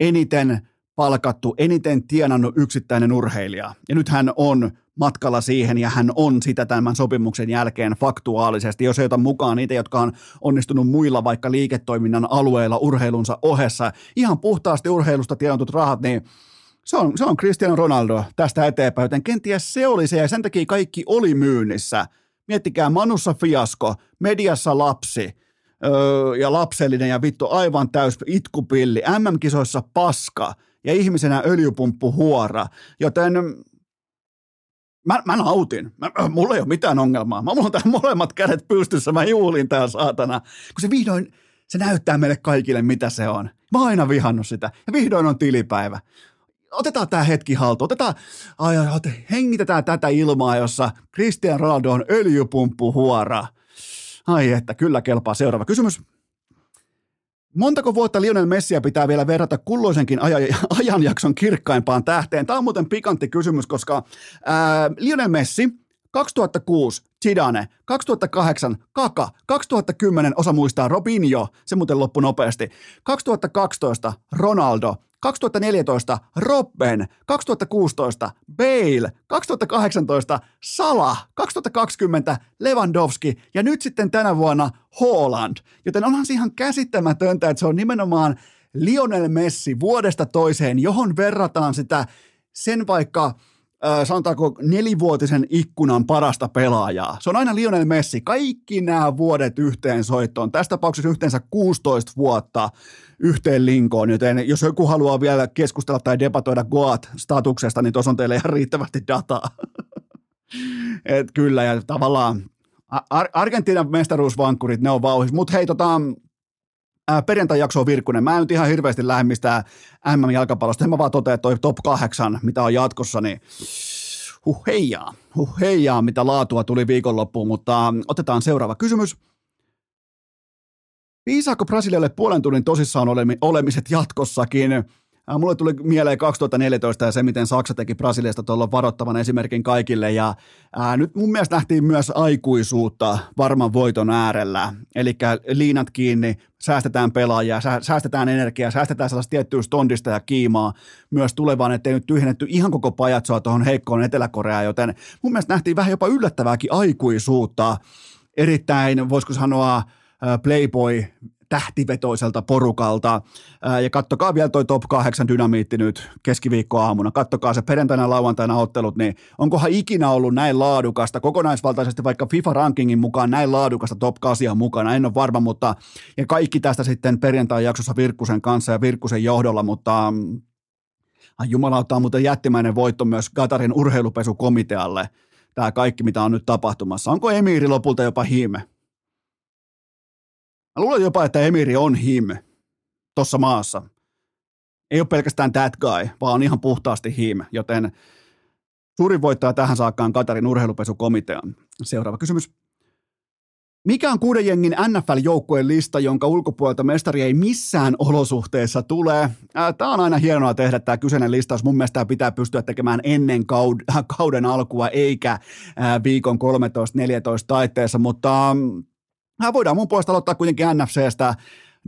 eniten palkattu, eniten tienannut yksittäinen urheilija. Ja nyt hän on matkalla siihen ja hän on sitä tämän sopimuksen jälkeen faktuaalisesti, jos ei ota mukaan niitä, jotka on onnistunut muilla vaikka liiketoiminnan alueilla urheilunsa ohessa. Ihan puhtaasti urheilusta tienatut rahat, niin se on, se on Cristiano Ronaldo tästä eteenpäin, joten kenties se oli se ja sen takia kaikki oli myynnissä. Miettikää Manussa fiasko, mediassa lapsi öö, ja lapsellinen ja vittu aivan täys itkupilli, MM-kisoissa paska ja ihmisenä öljypumppu huora, joten mä, mä nautin. Mä, mulla ei ole mitään ongelmaa. Mä mulla on molemmat kädet pystyssä, mä juulin täällä saatana. Kun se vihdoin, se näyttää meille kaikille, mitä se on. Mä oon aina vihannut sitä. Ja vihdoin on tilipäivä otetaan tämä hetki haltuun, otetaan, ai, ai, hengitetään tätä ilmaa, jossa Christian Ronaldo on öljypumppu huora. Ai että, kyllä kelpaa. Seuraava kysymys. Montako vuotta Lionel Messiä pitää vielä verrata kulloisenkin ajanjakson kirkkaimpaan tähteen? Tämä on muuten pikantti kysymys, koska ää, Lionel Messi, 2006 Zidane, 2008 Kaka, 2010 osa muistaa Robinho, se muuten loppui nopeasti, 2012 Ronaldo, 2014 Robben, 2016 Bale, 2018 Salah, 2020 Lewandowski ja nyt sitten tänä vuonna Holland. Joten onhan se ihan käsittämätöntä, että se on nimenomaan Lionel Messi vuodesta toiseen, johon verrataan sitä sen vaikka sanotaanko nelivuotisen ikkunan parasta pelaajaa. Se on aina Lionel Messi. Kaikki nämä vuodet yhteen soittoon. Tässä tapauksessa yhteensä 16 vuotta yhteen linkoon, joten jos joku haluaa vielä keskustella tai debatoida Goat-statuksesta, niin tuossa on teille ihan riittävästi dataa. Et kyllä, ja tavallaan Ar- Argentiinan mestaruusvankkurit, ne on vauhis. Mutta hei, tota, perjantai-jakso on virkkunen. Mä en nyt ihan hirveästi lähde mistään MM-jalkapallosta. Mä vaan totean, että toi top 8, mitä on jatkossa, niin huh heijaa, huh heijaa, mitä laatua tuli viikonloppuun, mutta otetaan seuraava kysymys. Viisaako Brasilialle puolen tunnin tosissaan olemiset jatkossakin? Mulle tuli mieleen 2014 ja se, miten Saksa teki Brasiliasta tuolla varoittavan esimerkin kaikille. Ja ää, nyt mun mielestä nähtiin myös aikuisuutta varman voiton äärellä. Eli liinat kiinni, säästetään pelaajia, säästetään energiaa, säästetään sellaista tiettyä stondista ja kiimaa myös tulevaan, ettei nyt tyhjennetty ihan koko pajatsoa tuohon heikkoon Etelä-Koreaan, joten mun mielestä nähtiin vähän jopa yllättävääkin aikuisuutta. Erittäin, voisiko sanoa, Playboy tähtivetoiselta porukalta. Ja kattokaa vielä toi top 8 dynamiitti nyt keskiviikkoaamuna. Kattokaa se perjantaina lauantaina ottelut, niin onkohan ikinä ollut näin laadukasta, kokonaisvaltaisesti vaikka FIFA-rankingin mukaan näin laadukasta top 8 mukana, en ole varma, mutta ja kaikki tästä sitten perjantai jaksossa Virkkusen kanssa ja Virkkusen johdolla, mutta Ai jumalauta on muuten jättimäinen voitto myös Katarin urheilupesukomitealle. Tämä kaikki, mitä on nyt tapahtumassa. Onko Emiri lopulta jopa hime? Mä luulen jopa, että Emiri on him tuossa maassa. Ei ole pelkästään that guy, vaan on ihan puhtaasti him, joten suurin voittaja tähän saakka on Katarin urheilupesukomitea. Seuraava kysymys. Mikä on kuuden jengin NFL-joukkueen lista, jonka ulkopuolelta mestari ei missään olosuhteessa tule? Tämä on aina hienoa tehdä tämä kyseinen listaus. Mun mielestä tämä pitää pystyä tekemään ennen kauden alkua, eikä viikon 13-14 taitteessa, mutta voidaan mun puolesta aloittaa kuitenkin NFCstä.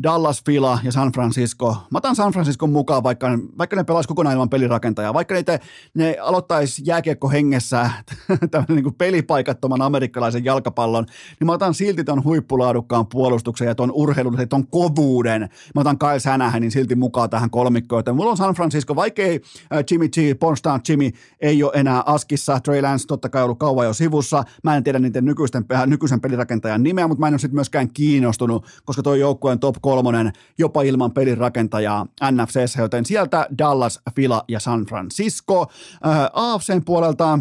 Dallas, Fila ja San Francisco. Mä otan San Francisco mukaan, vaikka, vaikka ne pelaisi kokonaan ilman pelirakentajaa, vaikka niitä, ne aloittaisi jääkiekko hengessä niin kuin pelipaikattoman amerikkalaisen jalkapallon, niin mä otan silti ton huippulaadukkaan puolustuksen ja ton urheilun ja ton kovuuden. Mä otan Kyle Shanahanin silti mukaan tähän kolmikkoon. Joten mulla on San Francisco, vaikkei äh, Jimmy G, Pornstar Jimmy ei ole enää askissa, Trey Lance totta kai ollut kauan jo sivussa. Mä en tiedä niiden nykyisten, nykyisen pelirakentajan nimeä, mutta mä en ole sitten myöskään kiinnostunut, koska tuo joukkue on top kolmonen jopa ilman pelin rakentajaa NFCssä, joten sieltä Dallas, Fila ja San Francisco. Ää, AFCn puolelta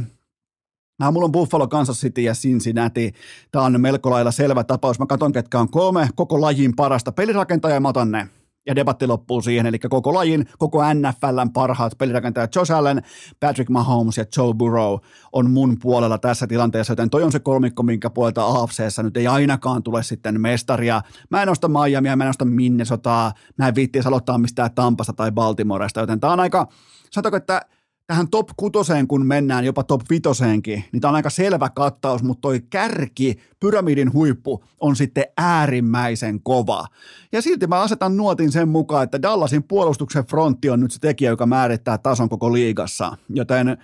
Nämä mulla on Buffalo, Kansas City ja Cincinnati. Tämä on melko lailla selvä tapaus. Mä katson, ketkä on kolme koko lajin parasta pelirakentajaa ja mä otan ne ja debatti loppuu siihen, eli koko lajin, koko NFLn parhaat pelirakentajat Josh Allen, Patrick Mahomes ja Joe Burrow on mun puolella tässä tilanteessa, joten toi on se kolmikko, minkä puolelta AFCssä nyt ei ainakaan tule sitten mestaria. Mä en osta Miamia, mä en osta Minnesotaa, mä en viittiisi aloittaa mistään Tampasta tai Baltimoresta, joten tää on aika, sanotaanko, että tähän top kutoseen, kun mennään jopa top vitoseenkin, niin tämä on aika selvä kattaus, mutta toi kärki, pyramidin huippu, on sitten äärimmäisen kova. Ja silti mä asetan nuotin sen mukaan, että Dallasin puolustuksen frontti on nyt se tekijä, joka määrittää tason koko liigassa. Joten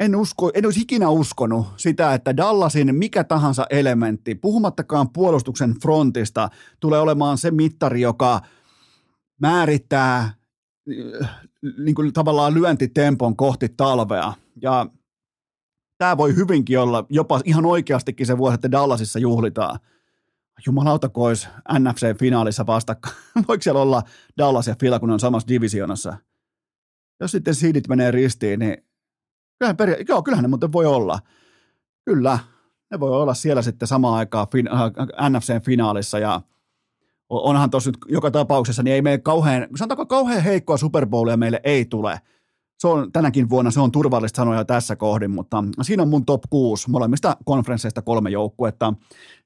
en, usko, en olisi ikinä uskonut sitä, että Dallasin mikä tahansa elementti, puhumattakaan puolustuksen frontista, tulee olemaan se mittari, joka määrittää niin kuin tavallaan lyöntitempon kohti talvea. Ja tämä voi hyvinkin olla jopa ihan oikeastikin se vuosi, että Dallasissa juhlitaan. Jumalauta kois NFC-finaalissa vastakkain. Voiko siellä olla Dallas ja Fila, kun on samassa divisionassa? Jos sitten siidit menee ristiin, niin kyllähän, peria- joo, kyllähän ne muuten voi olla. Kyllä, ne voi olla siellä sitten samaan aikaan fin- äh, NFC-finaalissa ja – onhan tuossa nyt joka tapauksessa, niin ei meille kauhean, sanotaanko kauhean heikkoa Super Bowlia meille ei tule. Se on tänäkin vuonna, se on turvallista sanoja tässä kohdin, mutta siinä on mun top 6 molemmista konferensseista kolme joukkuetta.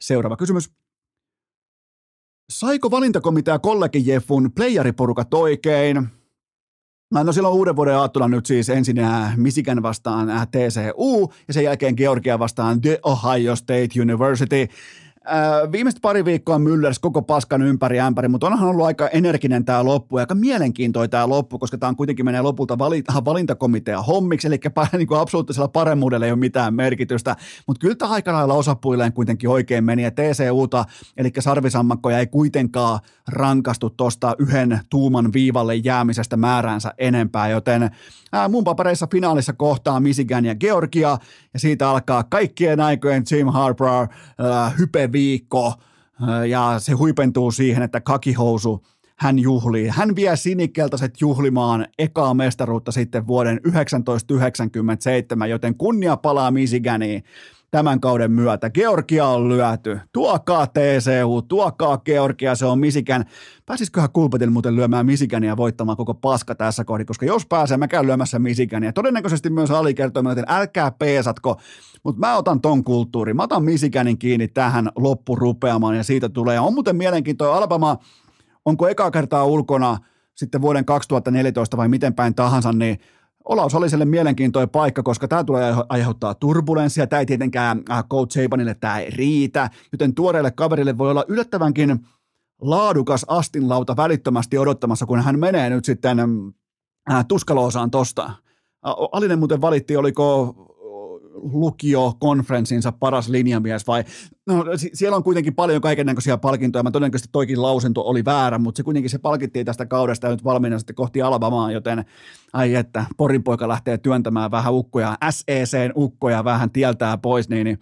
Seuraava kysymys. Saiko valintakomitea kollegi Jeffun playeriporukat oikein? No silloin uuden vuoden aattona nyt siis ensin Michigan vastaan TCU ja sen jälkeen Georgia vastaan The Ohio State University. Äh, viimeiset pari viikkoa myllers koko paskan ympäri ämpäri, mutta onhan ollut aika energinen tämä loppu ja aika mielenkiintoinen tämä loppu, koska tämä on kuitenkin menee lopulta valinta, valintakomitea hommiksi, eli niin kuin absoluuttisella paremmuudella ei ole mitään merkitystä, mutta kyllä tämä aika lailla osapuilleen kuitenkin oikein meni ja TCUta, eli sarvisammakkoja ei kuitenkaan rankastu tuosta yhden tuuman viivalle jäämisestä määräänsä enempää, joten ää, mun papereissa finaalissa kohtaa Michigan ja Georgia, ja siitä alkaa kaikkien aikojen Jim Harper ää, hypeviikko, ää, ja se huipentuu siihen, että kakihousu hän juhlii. Hän vie sinikeltaiset juhlimaan ekaa mestaruutta sitten vuoden 1997, joten kunnia palaa Michiganiin tämän kauden myötä. Georgia on lyöty. Tuokaa TCU, tuokaa Georgia, se on Misikan. Pääsisiköhän Kulpetin muuten lyömään Misikania voittamaan koko paska tässä kohdassa, koska jos pääsee, mä käyn lyömässä Misikania. Todennäköisesti myös Ali kertoo, että älkää peesatko, mutta mä otan ton kulttuurin. Mä otan Misikanin kiinni tähän loppurupeamaan ja siitä tulee. Ja on muuten mielenkiintoinen Alabama, onko eka kertaa ulkona sitten vuoden 2014 vai miten päin tahansa, niin Olaus sille mielenkiintoinen paikka, koska tämä tulee aiheuttaa turbulenssia. Tämä ei tietenkään äh, Coach Sabanille tämä ei riitä, joten tuoreelle kaverille voi olla yllättävänkin laadukas astinlauta välittömästi odottamassa, kun hän menee nyt sitten äh, tuskaloosaan tosta. Alinen muuten valitti, oliko lukio-konferenssinsa paras linjamies vai no, siellä on kuitenkin paljon kaikennäköisiä palkintoja. Mä todennäköisesti toikin lausunto oli väärä, mutta se kuitenkin se palkittiin tästä kaudesta ja nyt valmiina sitten kohti Alabamaa, joten ai että, Porin poika lähtee työntämään vähän ukkoja, SECn ukkoja vähän tieltää pois, niin, niin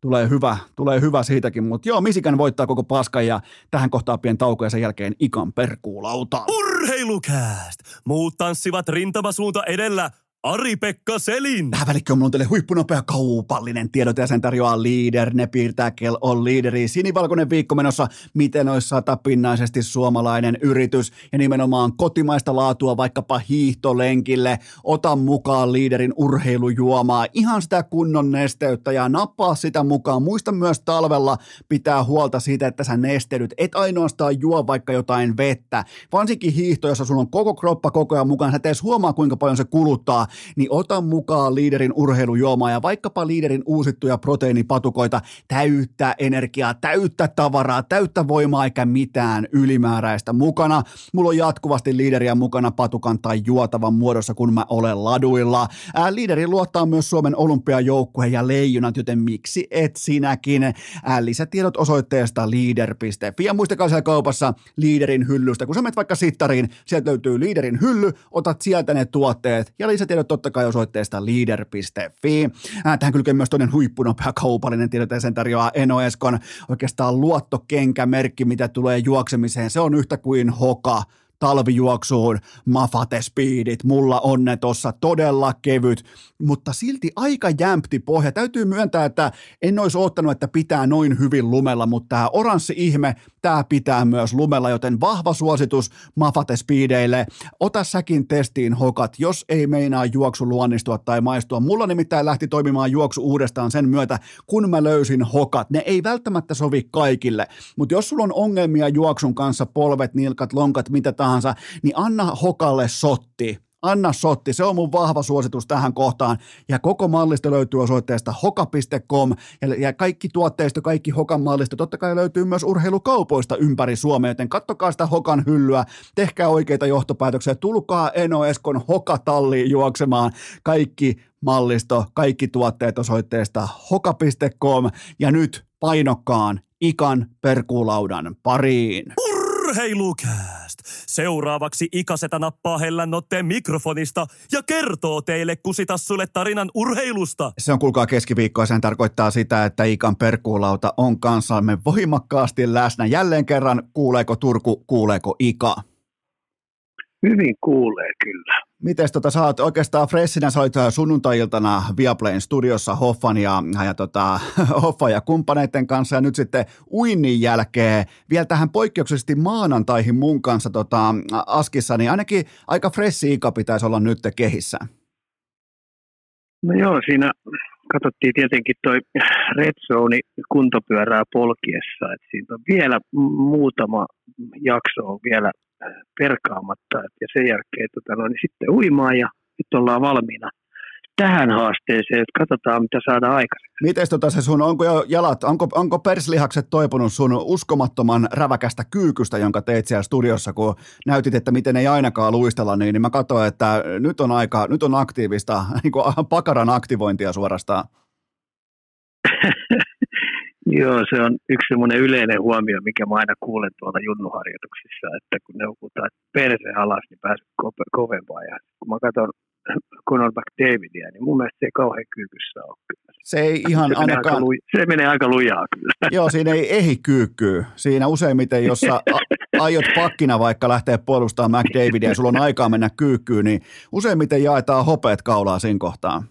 tulee hyvä, tulee hyvä siitäkin, mutta joo, Misikan voittaa koko paskan ja tähän kohtaan pien tauko ja sen jälkeen ikan perkuulauta. Urheilukääst! Muut tanssivat rintamasuunta edellä, Ari-Pekka Selin. Tähän välikköön mulla on teille huippunopea kaupallinen tiedot ja sen tarjoaa Leader. Ne piirtää Kel on Leaderi. Sinivalkoinen viikko menossa, miten olisi satapinnaisesti suomalainen yritys ja nimenomaan kotimaista laatua vaikkapa hiihtolenkille. Ota mukaan Leaderin urheilujuomaa, ihan sitä kunnon nesteyttä ja nappaa sitä mukaan. Muista myös talvella pitää huolta siitä, että sä nesteydyt. Et ainoastaan juo vaikka jotain vettä. Varsinkin hiihto, jossa sulla on koko kroppa koko ajan mukaan. Sä tees huomaa, kuinka paljon se kuluttaa niin ota mukaan liiderin urheilujuomaa ja vaikkapa liiderin uusittuja proteiinipatukoita, täyttä energiaa, täyttä tavaraa, täyttä voimaa eikä mitään ylimääräistä mukana. Mulla on jatkuvasti liideriä mukana patukan tai juotavan muodossa, kun mä olen laduilla. Ää, liideri luottaa myös Suomen olympiajoukkue ja leijonat, joten miksi et sinäkin? Ää, lisätiedot osoitteesta leader.fi ja muistakaa siellä kaupassa liiderin hyllystä. Kun sä menet vaikka sittariin, sieltä löytyy liiderin hylly, otat sieltä ne tuotteet ja lisätiedot totta kai osoitteesta leader.fi. Tähän kylkee myös toinen huippunopea kaupallinen tiedot ja sen tarjoaa Enoeskon oikeastaan luottokenkämerkki, mitä tulee juoksemiseen. Se on yhtä kuin hoka talvijuoksuun, Mafate Speedit, mulla on ne tossa todella kevyt, mutta silti aika jämpti pohja. Täytyy myöntää, että en olisi ottanut, että pitää noin hyvin lumella, mutta tämä oranssi ihme, tämä pitää myös lumella, joten vahva suositus Mafate Speedeille. Ota säkin testiin hokat, jos ei meinaa juoksu luonnistua tai maistua. Mulla nimittäin lähti toimimaan juoksu uudestaan sen myötä, kun mä löysin hokat. Ne ei välttämättä sovi kaikille, mutta jos sulla on ongelmia juoksun kanssa, polvet, nilkat, lonkat, mitä tahansa, niin anna hokalle sotti Anna sotti, se on mun vahva suositus tähän kohtaan. Ja koko mallisto löytyy osoitteesta hoka.com ja, ja kaikki tuotteisto, kaikki Hokan mallisto totta kai löytyy myös urheilukaupoista ympäri Suomea, joten kattokaa sitä Hokan hyllyä, tehkää oikeita johtopäätöksiä, tulkaa Eno Eskon Hokatalliin juoksemaan. Kaikki mallisto, kaikki tuotteet osoitteesta hoka.com ja nyt painokkaan ikan perkuulaudan pariin. Urheilukääst! Seuraavaksi Ikasetä nappaa hellän otteen mikrofonista ja kertoo teille kusitassulle tarinan urheilusta. Se on kuulkaa keskiviikko ja sen tarkoittaa sitä, että Ikan perkuulauta on kanssamme voimakkaasti läsnä. Jälleen kerran kuuleeko Turku, kuuleeko Ika? Hyvin kuulee kyllä. Miten tota, sä oot oikeastaan freshinä, sä olit sunnuntai-iltana Viaplayn studiossa Hoffan ja, ja, tota, Hoffa ja kumppaneiden kanssa ja nyt sitten uinnin jälkeen vielä tähän poikkeuksellisesti maanantaihin mun kanssa tota, Askissa, niin ainakin aika freshi ika pitäisi olla nyt kehissä. No joo, siinä katsottiin tietenkin toi Red Zone kuntopyörää polkiessa, että siitä on vielä muutama jakso on vielä perkaamatta. Ja sen jälkeen tota, no, niin sitten uimaan ja nyt ollaan valmiina tähän haasteeseen, että katsotaan mitä saadaan aikaiseksi. Miten tota se sun, onko jo jalat, onko, onko perslihakset toipunut sun uskomattoman räväkästä kyykystä, jonka teit siellä studiossa, kun näytit, että miten ei ainakaan luistella, niin, niin mä katsoin, että nyt on aika, nyt on aktiivista, niin kuin pakaran aktivointia suorastaan. Joo, se on yksi semmoinen yleinen huomio, mikä mä aina kuulen tuolla junnuharjoituksissa, että kun ne hukutaan perse alas, niin pääset kovempaa. Ja kun mä katson Conor McDavidia, niin mun mielestä se ei kauhean kyykyssä ole kyllä. Se ei ihan se ainakaan... Menee luja, se menee aika lujaa kyllä. Joo, siinä ei ehi kyykkyy. Siinä useimmiten, jos sä aiot pakkina vaikka lähteä puolustamaan McDavidia ja sulla on aikaa mennä kyykkyyn, niin useimmiten jaetaan hopeet kaulaa siinä kohtaan.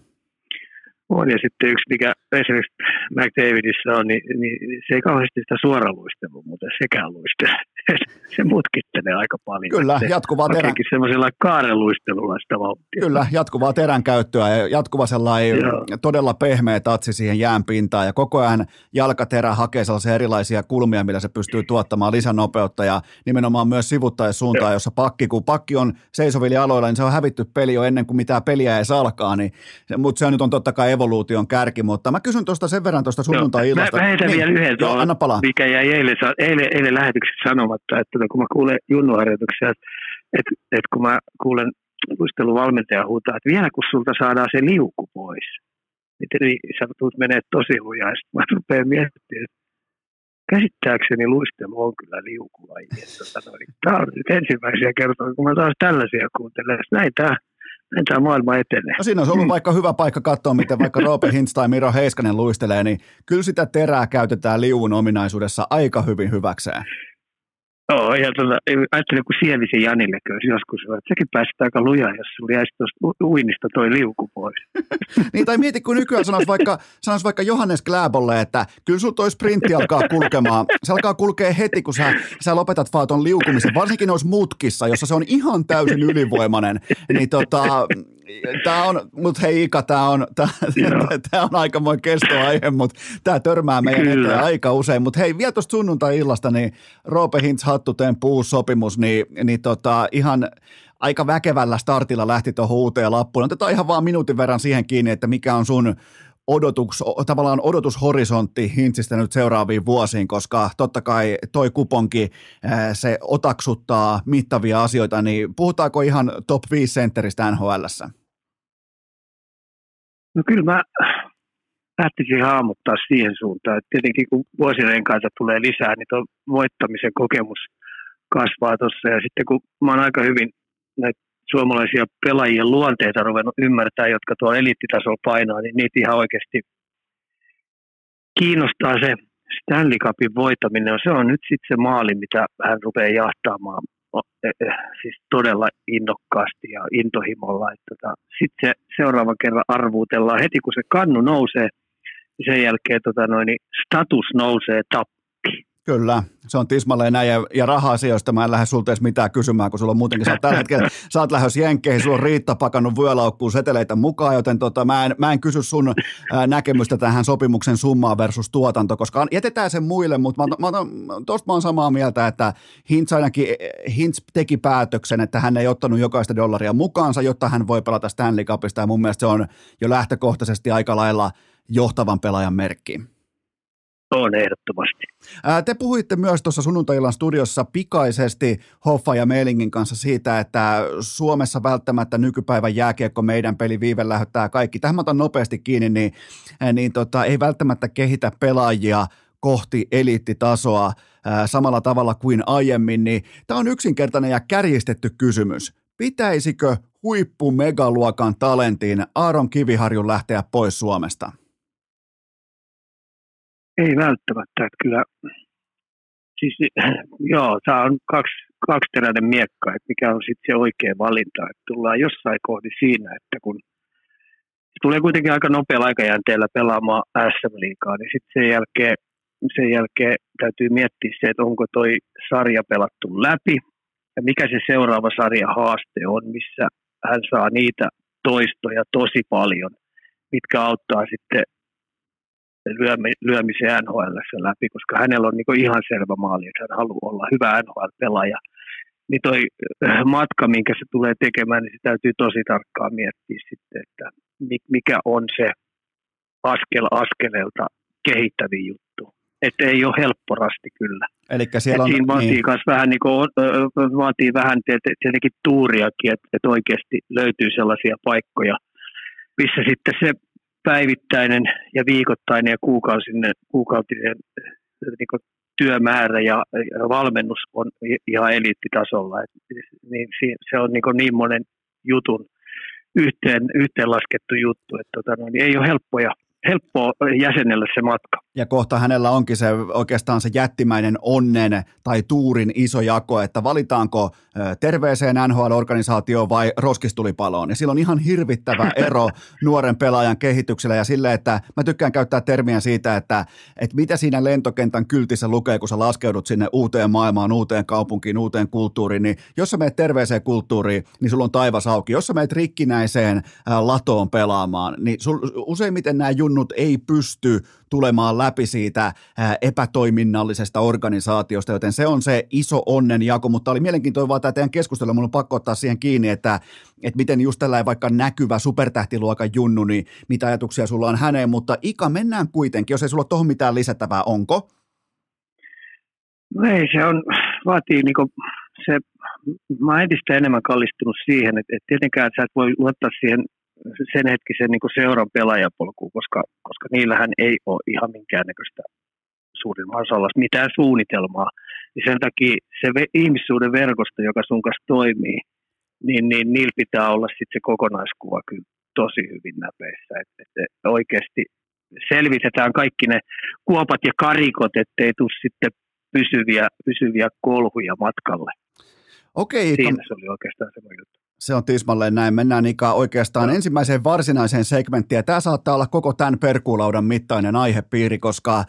On, ja sitten yksi, mikä esimerkiksi McDavidissä on, niin, niin se ei kauheasti sitä suoraluistelua, mutta sekään luistele. se mutkittelee aika paljon. Kyllä, se jatkuvaa terän... semmoisella kaareluistelulla sitä vauhtia. Kyllä, jatkuvaa terän käyttöä ja jatkuva sellainen Joo. todella pehmeä tatsi siihen jään pintaan ja koko ajan jalkaterä hakee sellaisia erilaisia kulmia, millä se pystyy tuottamaan lisänopeutta ja nimenomaan myös suuntaan, jossa pakki, kun pakki on seisovilla aloilla, niin se on hävitty peli jo ennen kuin mitään peliä ei alkaa, niin, mutta se nyt on totta kai evoluution kärki, mutta mä kysyn tuosta sen verran tuosta sunnuntai-illasta. Mä, mä heitän niin, vielä yhden tuon, anna palaa. mikä jäi eilen, eilen, eilen lähetyksessä sanomatta, että tota, kun mä kuulen junnuharjoituksia, että, että, että kun mä kuulen luisteluvalmentaja huutaa, että vielä kun sulta saadaan se liuku pois, niin sä tulet menee tosi lujaa. Sitten mä rupean miettimään, että käsittääkseni luistelu on kyllä liukulaji. Tota tämä on nyt ensimmäisiä kertoja, kun mä taas tällaisia kuuntelen. Näin tämä näin tämä maailma etenee. No siinä olisi ollut mm. vaikka hyvä paikka katsoa, miten vaikka Roope Hintz tai Miro Heiskanen luistelee, niin kyllä sitä terää käytetään liuun ominaisuudessa aika hyvin hyväkseen. Joo, ja tuota, ajattelin, kun Sievisen Janille joskus, että sekin pääsi aika lujaa, jos sulla jäisi tuosta uinnista toi liuku pois. niin, tai mieti, kun nykyään sanoisi vaikka, sanoisi vaikka Johannes Gläbolle, että kyllä sulla toi sprintti alkaa kulkemaan. Se alkaa kulkea heti, kun sä, sä lopetat vaan ton liukumisen, varsinkin noissa mutkissa, jossa se on ihan täysin ylivoimainen. Niin tota, Tämä on, mutta hei Ika, tämä on, tää, tää on aikamoinen kestoaihe, mutta tämä törmää meidän eteen aika usein. Mutta hei, vielä tuosta sunnuntai-illasta, niin Roope Hintz Hattutemppu uusi sopimus, niin, niin tota, ihan aika väkevällä startilla lähti tuohon uuteen lappuun. Otetaan ihan vaan minuutin verran siihen kiinni, että mikä on sun odotus, tavallaan odotushorisontti Hintsistä nyt seuraaviin vuosiin, koska totta kai toi kuponki, se otaksuttaa mittavia asioita, niin puhutaanko ihan top 5 sentteristä NHLssä? No kyllä mä lähtisin haamuttaa siihen suuntaan, että tietenkin kun vuosirenkaita tulee lisää, niin tuo voittamisen kokemus kasvaa tuossa ja sitten kun mä oon aika hyvin näitä suomalaisia pelaajien luonteita ruvennut ymmärtää, jotka tuo eliittitasolla painaa, niin niitä ihan oikeasti kiinnostaa se Stanley Cupin voittaminen. Se on nyt sitten se maali, mitä hän rupeaa jahtaamaan e, e, siis todella innokkaasti ja intohimolla. Tota, sitten se seuraavan kerran arvuutellaan heti, kun se kannu nousee, niin sen jälkeen tota noin, niin status nousee tappi. Kyllä, se on tismalleen näin, ja, ja raha-asioista mä en lähde sulta edes mitään kysymään, kun sulla on muutenkin, sä oot tällä hetkellä, sä oot lähes jenkkeihin, sulla on Riitta pakannut vyölaukkuun seteleitä mukaan, joten tota, mä, en, mä en kysy sun näkemystä tähän sopimuksen summaan versus tuotanto, koska jätetään sen muille, mutta mä, mä, tosta mä oon samaa mieltä, että Hintz ainakin, Hintz teki päätöksen, että hän ei ottanut jokaista dollaria mukaansa, jotta hän voi pelata Stanley Cupista, ja mun mielestä se on jo lähtökohtaisesti aika lailla johtavan pelaajan merkki. On ehdottomasti. Te puhuitte myös tuossa sunnuntai studiossa pikaisesti Hoffa ja Meilingin kanssa siitä, että Suomessa välttämättä nykypäivän jääkiekko meidän peli viive lähettää kaikki. Tähän mä otan nopeasti kiinni, niin, niin tota, ei välttämättä kehitä pelaajia kohti eliittitasoa samalla tavalla kuin aiemmin, niin tämä on yksinkertainen ja kärjistetty kysymys. Pitäisikö huippu megaluokan talentin Aaron Kiviharjun lähteä pois Suomesta? Ei välttämättä, että kyllä, siis joo, tämä on kaksi, kaksiteräinen miekka, että mikä on sitten se oikea valinta, että tullaan jossain kohdi siinä, että kun tulee kuitenkin aika nopealla aikajänteellä pelaamaan SM-liikaa, niin sitten sen jälkeen, sen jälkeen täytyy miettiä se, että onko toi sarja pelattu läpi, ja mikä se seuraava sarja haaste on, missä hän saa niitä toistoja tosi paljon, mitkä auttaa sitten lyömiseen NHL läpi, koska hänellä on niin ihan selvä maali, että hän haluaa olla hyvä NHL-pelaaja. Niin toi äh, matka, minkä se tulee tekemään, niin se täytyy tosi tarkkaan miettiä sitten, että mikä on se askel askeleelta kehittävin juttu. Että ei ole helppo rasti kyllä. Elikkä siellä on, siinä vaatii, niin. vähän, niin kuin, vaatii vähän tietenkin tuuriakin, että, että oikeasti löytyy sellaisia paikkoja, missä sitten se päivittäinen ja viikoittainen ja kuukausinen, kuukautinen niin työmäärä ja valmennus on ihan eliittitasolla. Et, niin se on niin, niin monen jutun yhteen, yhteenlaskettu juttu, että tota, niin ei ole helppoja helppo jäsenellä se matka. Ja kohta hänellä onkin se oikeastaan se jättimäinen onnen tai tuurin iso jako, että valitaanko terveeseen NHL-organisaatioon vai roskistulipaloon. Ja sillä on ihan hirvittävä ero nuoren pelaajan kehityksellä ja sille, että mä tykkään käyttää termiä siitä, että, että mitä siinä lentokentän kyltissä lukee, kun sä laskeudut sinne uuteen maailmaan, uuteen kaupunkiin, uuteen kulttuuriin, niin jos sä meet terveeseen kulttuuriin, niin sulla on taivas auki. Jos sä meet rikkinäiseen latoon pelaamaan, niin sul, useimmiten nämä junnut ei pysty tulemaan läpi siitä epätoiminnallisesta organisaatiosta, joten se on se iso onnenjako, mutta oli mielenkiintoinen vaan tämä teidän keskustelu, mun on pakko ottaa siihen kiinni, että, että miten just tällainen vaikka näkyvä supertähtiluokan junnu, niin mitä ajatuksia sulla on häneen, mutta Ika, mennään kuitenkin, jos ei sulla tuohon mitään lisättävää, onko? No ei, se on, vaatii niinku se, mä oon entistä enemmän kallistunut siihen, että, että tietenkään sä et voi luottaa siihen sen hetkisen niin seuran pelaajapolkuun, koska, koska niillähän ei ole ihan minkäännäköistä suurin osalla mitään suunnitelmaa. Ja sen takia se ihmissuuden verkosto, joka sun kanssa toimii, niin, niin niillä pitää olla sitten se kokonaiskuva kyllä tosi hyvin näpeissä. Että, että oikeasti selvitetään kaikki ne kuopat ja karikot, ettei tule sitten pysyviä, pysyviä kolhuja matkalle. Okei. Siinä se oli oikeastaan se juttu. Se on tismalleen näin. Mennään Ika oikeastaan ensimmäiseen varsinaiseen segmenttiin. Tämä saattaa olla koko tämän perkuulaudan mittainen aihepiiri, koska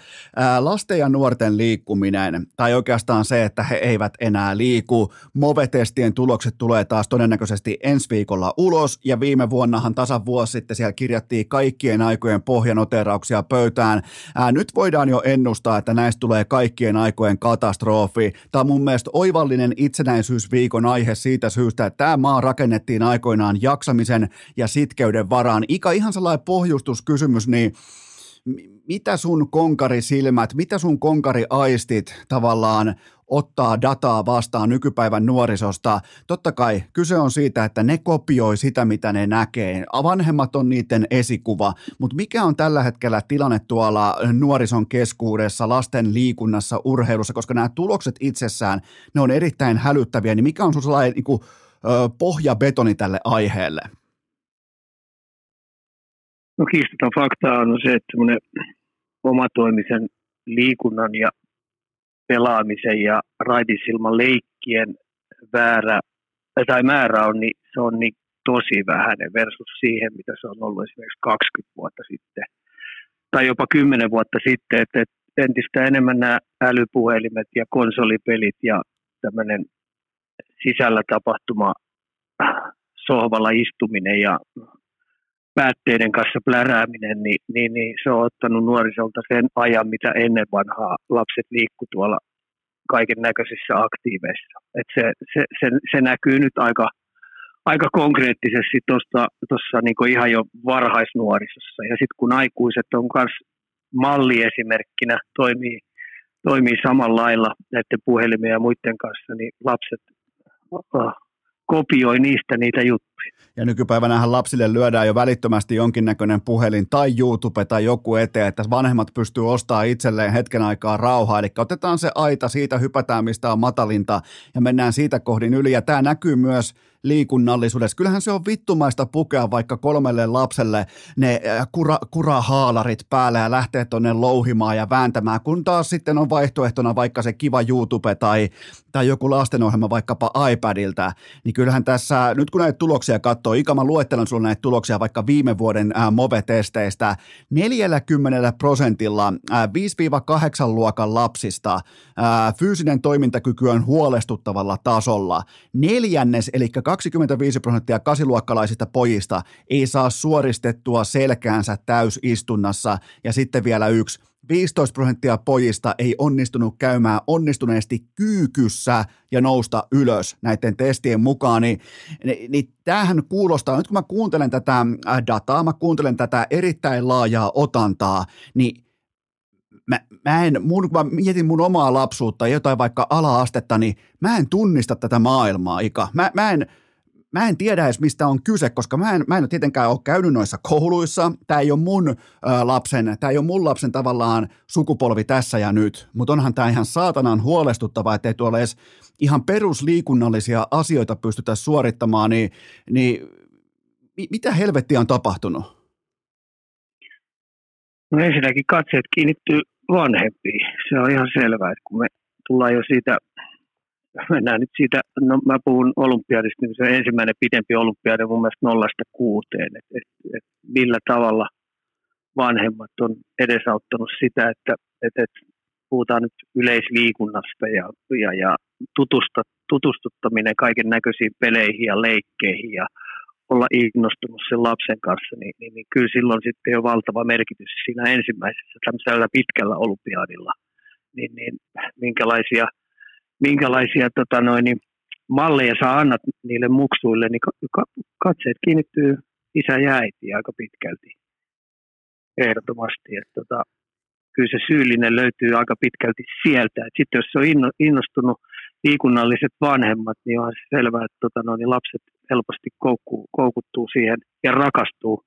lasten ja nuorten liikkuminen, tai oikeastaan se, että he eivät enää liiku, MOVE-testien tulokset tulee taas todennäköisesti ensi viikolla ulos, ja viime vuonnahan tasan vuosi sitten siellä kirjattiin kaikkien aikojen pohjanoterauksia pöytään. Nyt voidaan jo ennustaa, että näistä tulee kaikkien aikojen katastrofi. Tämä on mun mielestä oivallinen itsenäisyysviikon aihe siitä syystä, että tämä maa rakennettiin aikoinaan jaksamisen ja sitkeyden varaan. Ika, ihan sellainen pohjustuskysymys, niin mitä sun konkarisilmät, mitä sun konkariaistit tavallaan ottaa dataa vastaan nykypäivän nuorisosta. Totta kai kyse on siitä, että ne kopioi sitä, mitä ne näkee. Vanhemmat on niiden esikuva, mutta mikä on tällä hetkellä tilanne tuolla nuorison keskuudessa, lasten liikunnassa, urheilussa, koska nämä tulokset itsessään, ne on erittäin hälyttäviä, niin mikä on sun sellainen niin pohjabetoni tälle aiheelle? No kiistaton fakta on se, että semmoinen omatoimisen liikunnan ja pelaamisen ja raidisilman leikkien väärä, tai määrä on, niin se on niin tosi vähäinen versus siihen, mitä se on ollut esimerkiksi 20 vuotta sitten tai jopa 10 vuotta sitten, että entistä enemmän nämä älypuhelimet ja konsolipelit ja tämmöinen sisällä tapahtuma sohvalla istuminen ja päätteiden kanssa plärääminen, niin, niin, niin se on ottanut nuorisolta sen ajan, mitä ennen vanhaa lapset liikku tuolla kaiken näköisissä aktiiveissa. Et se, se, se, se, näkyy nyt aika, aika konkreettisesti tuossa niinku ihan jo varhaisnuorisossa. Ja sitten kun aikuiset on myös malliesimerkkinä, toimii, toimii samalla lailla näiden puhelimien ja muiden kanssa, niin lapset kopioi niistä niitä juttuja. Ja nykypäivänähän lapsille lyödään jo välittömästi jonkinnäköinen puhelin tai YouTube tai joku eteen, että vanhemmat pystyy ostamaan itselleen hetken aikaa rauhaa. Eli otetaan se aita, siitä hypätään mistä on matalinta ja mennään siitä kohdin yli. Ja tämä näkyy myös liikunnallisuudessa. Kyllähän se on vittumaista pukea vaikka kolmelle lapselle ne äh, kura, kurahaalarit päälle ja lähteä tuonne louhimaan ja vääntämään, kun taas sitten on vaihtoehtona vaikka se kiva YouTube tai, tai joku lastenohjelma vaikkapa iPadilta, niin kyllähän tässä, nyt kun näitä tuloksia katsoo, Ika, mä luettelen sulle näitä tuloksia vaikka viime vuoden ää, äh, MOVE-testeistä, 40 prosentilla ää, äh, 5-8 luokan lapsista ää, fyysinen toimintakyky on huolestuttavalla tasolla. Neljännes, eli 25 prosenttia kasiluokkalaisista pojista ei saa suoristettua selkäänsä täysistunnassa. Ja sitten vielä yksi. 15 prosenttia pojista ei onnistunut käymään onnistuneesti kyykyssä ja nousta ylös näiden testien mukaan, niin, niin, niin tämähän kuulostaa, nyt kun mä kuuntelen tätä äh, dataa, mä kuuntelen tätä erittäin laajaa otantaa, niin mä, mä en, mun, kun mä mietin mun omaa lapsuutta, jotain vaikka ala-astetta, niin mä en tunnista tätä maailmaa, Ika. Mä, mä en, mä en tiedä edes mistä on kyse, koska mä en, mä en tietenkään ole käynyt noissa kouluissa. Tämä ei ole mun ö, lapsen, tämä ei ole mun lapsen tavallaan sukupolvi tässä ja nyt, mutta onhan tämä ihan saatanan huolestuttavaa, ettei tuolla edes ihan perusliikunnallisia asioita pystytä suorittamaan, niin, niin mitä helvettiä on tapahtunut? No ensinnäkin katseet kiinnittyy vanhempiin. Se on ihan selvää, että kun me tullaan jo siitä mennään nyt siitä, no mä puhun olympiadista, niin se on ensimmäinen pidempi olympiadi mun mielestä nollasta kuuteen, että et, et millä tavalla vanhemmat on edesauttanut sitä, että et, et puhutaan nyt yleisliikunnasta ja, ja, ja tutusta, tutustuttaminen kaiken näköisiin peleihin ja leikkeihin ja olla innostunut sen lapsen kanssa, niin, niin, niin kyllä silloin sitten on valtava merkitys siinä ensimmäisessä tämmöisellä pitkällä olympiadilla. Niin, niin minkälaisia – minkälaisia tota noin, niin malleja sä annat niille muksuille, niin katseet kiinnittyy isä ja äiti aika pitkälti ehdottomasti. Että tota, kyllä se syyllinen löytyy aika pitkälti sieltä. Sitten jos se on innostunut liikunnalliset vanhemmat, niin on selvää, että tota, no, niin lapset helposti koukkuu, koukuttuu siihen ja rakastuu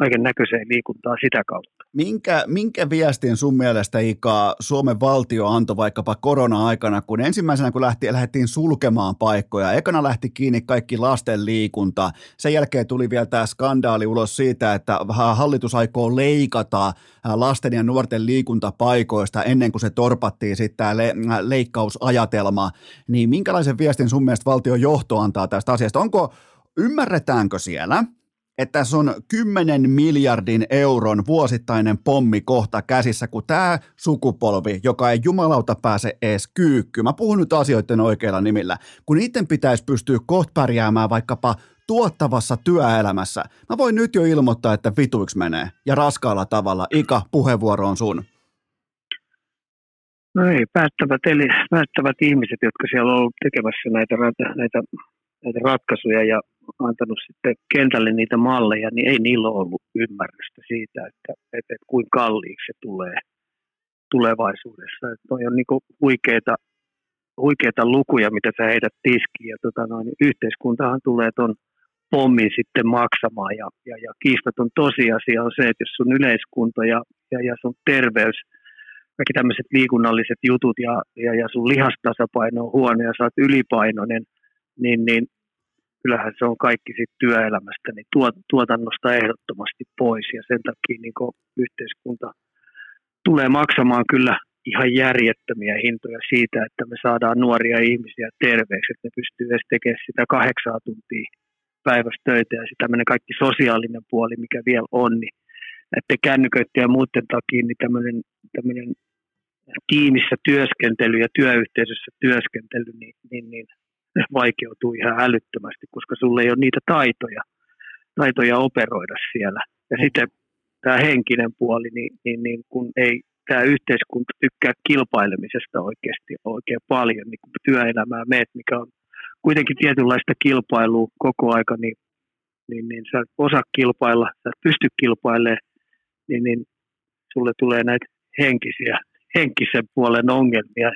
kaiken näköiseen liikuntaan sitä kautta. Minkä, minkä viestin sun mielestä Ika Suomen valtio antoi vaikkapa korona-aikana, kun ensimmäisenä kun lähti, lähdettiin sulkemaan paikkoja, ekana lähti kiinni kaikki lasten liikunta, sen jälkeen tuli vielä tämä skandaali ulos siitä, että hallitus aikoo leikata lasten ja nuorten liikuntapaikoista ennen kuin se torpattiin sitten tämä le- leikkausajatelma, niin minkälaisen viestin sun mielestä valtion johto antaa tästä asiasta? Onko, ymmärretäänkö siellä, että tässä on 10 miljardin euron vuosittainen pommi kohta käsissä, kun tämä sukupolvi, joka ei jumalauta pääse edes kyykkyyn, mä puhun nyt asioiden oikeilla nimillä, kun niiden pitäisi pystyä kohta pärjäämään vaikkapa tuottavassa työelämässä. Mä voin nyt jo ilmoittaa, että vituiksi menee ja raskaalla tavalla. Ika, puheenvuoro on sun. No ei, päättävät, eli päättävät ihmiset, jotka siellä on ollut tekemässä näitä, näitä, näitä ratkaisuja ja antanut sitten kentälle niitä malleja, niin ei niillä ollut ymmärrystä siitä, että, että, että kuinka kalliiksi se tulee tulevaisuudessa. Että toi on niin huikeita, huikeita lukuja, mitä sä heität tiskiin. Ja tota noin, yhteiskuntahan tulee tuon pommin sitten maksamaan. Ja, ja, ja kiistaton tosiasia on se, että jos sun yleiskunto ja, ja, ja sun terveys, kaikki tämmöiset liikunnalliset jutut ja, ja, ja sun lihastasapaino on huono ja sä oot ylipainoinen, niin, niin kyllähän se on kaikki sit työelämästä, niin tuotannosta ehdottomasti pois. Ja sen takia niin yhteiskunta tulee maksamaan kyllä ihan järjettömiä hintoja siitä, että me saadaan nuoria ihmisiä terveeksi, että ne pystyy edes tekemään sitä kahdeksaa tuntia päivässä töitä ja sitten tämmöinen kaikki sosiaalinen puoli, mikä vielä on, niin näiden kännyköiden ja muiden takia niin tämmöinen, tämmöinen tiimissä työskentely ja työyhteisössä työskentely, niin, niin, niin vaikeutuu ihan älyttömästi, koska sulle ei ole niitä taitoja, taitoja operoida siellä. Ja sitten tämä henkinen puoli, niin, niin, niin kun ei tämä yhteiskunta tykkää kilpailemisesta oikeasti oikein paljon, niin kun työelämää meet, mikä on kuitenkin tietynlaista kilpailua koko aika, niin, niin, niin sä osaa kilpailla, sä pysty kilpailemaan, niin, niin sulle tulee näitä henkisiä, henkisen puolen ongelmia,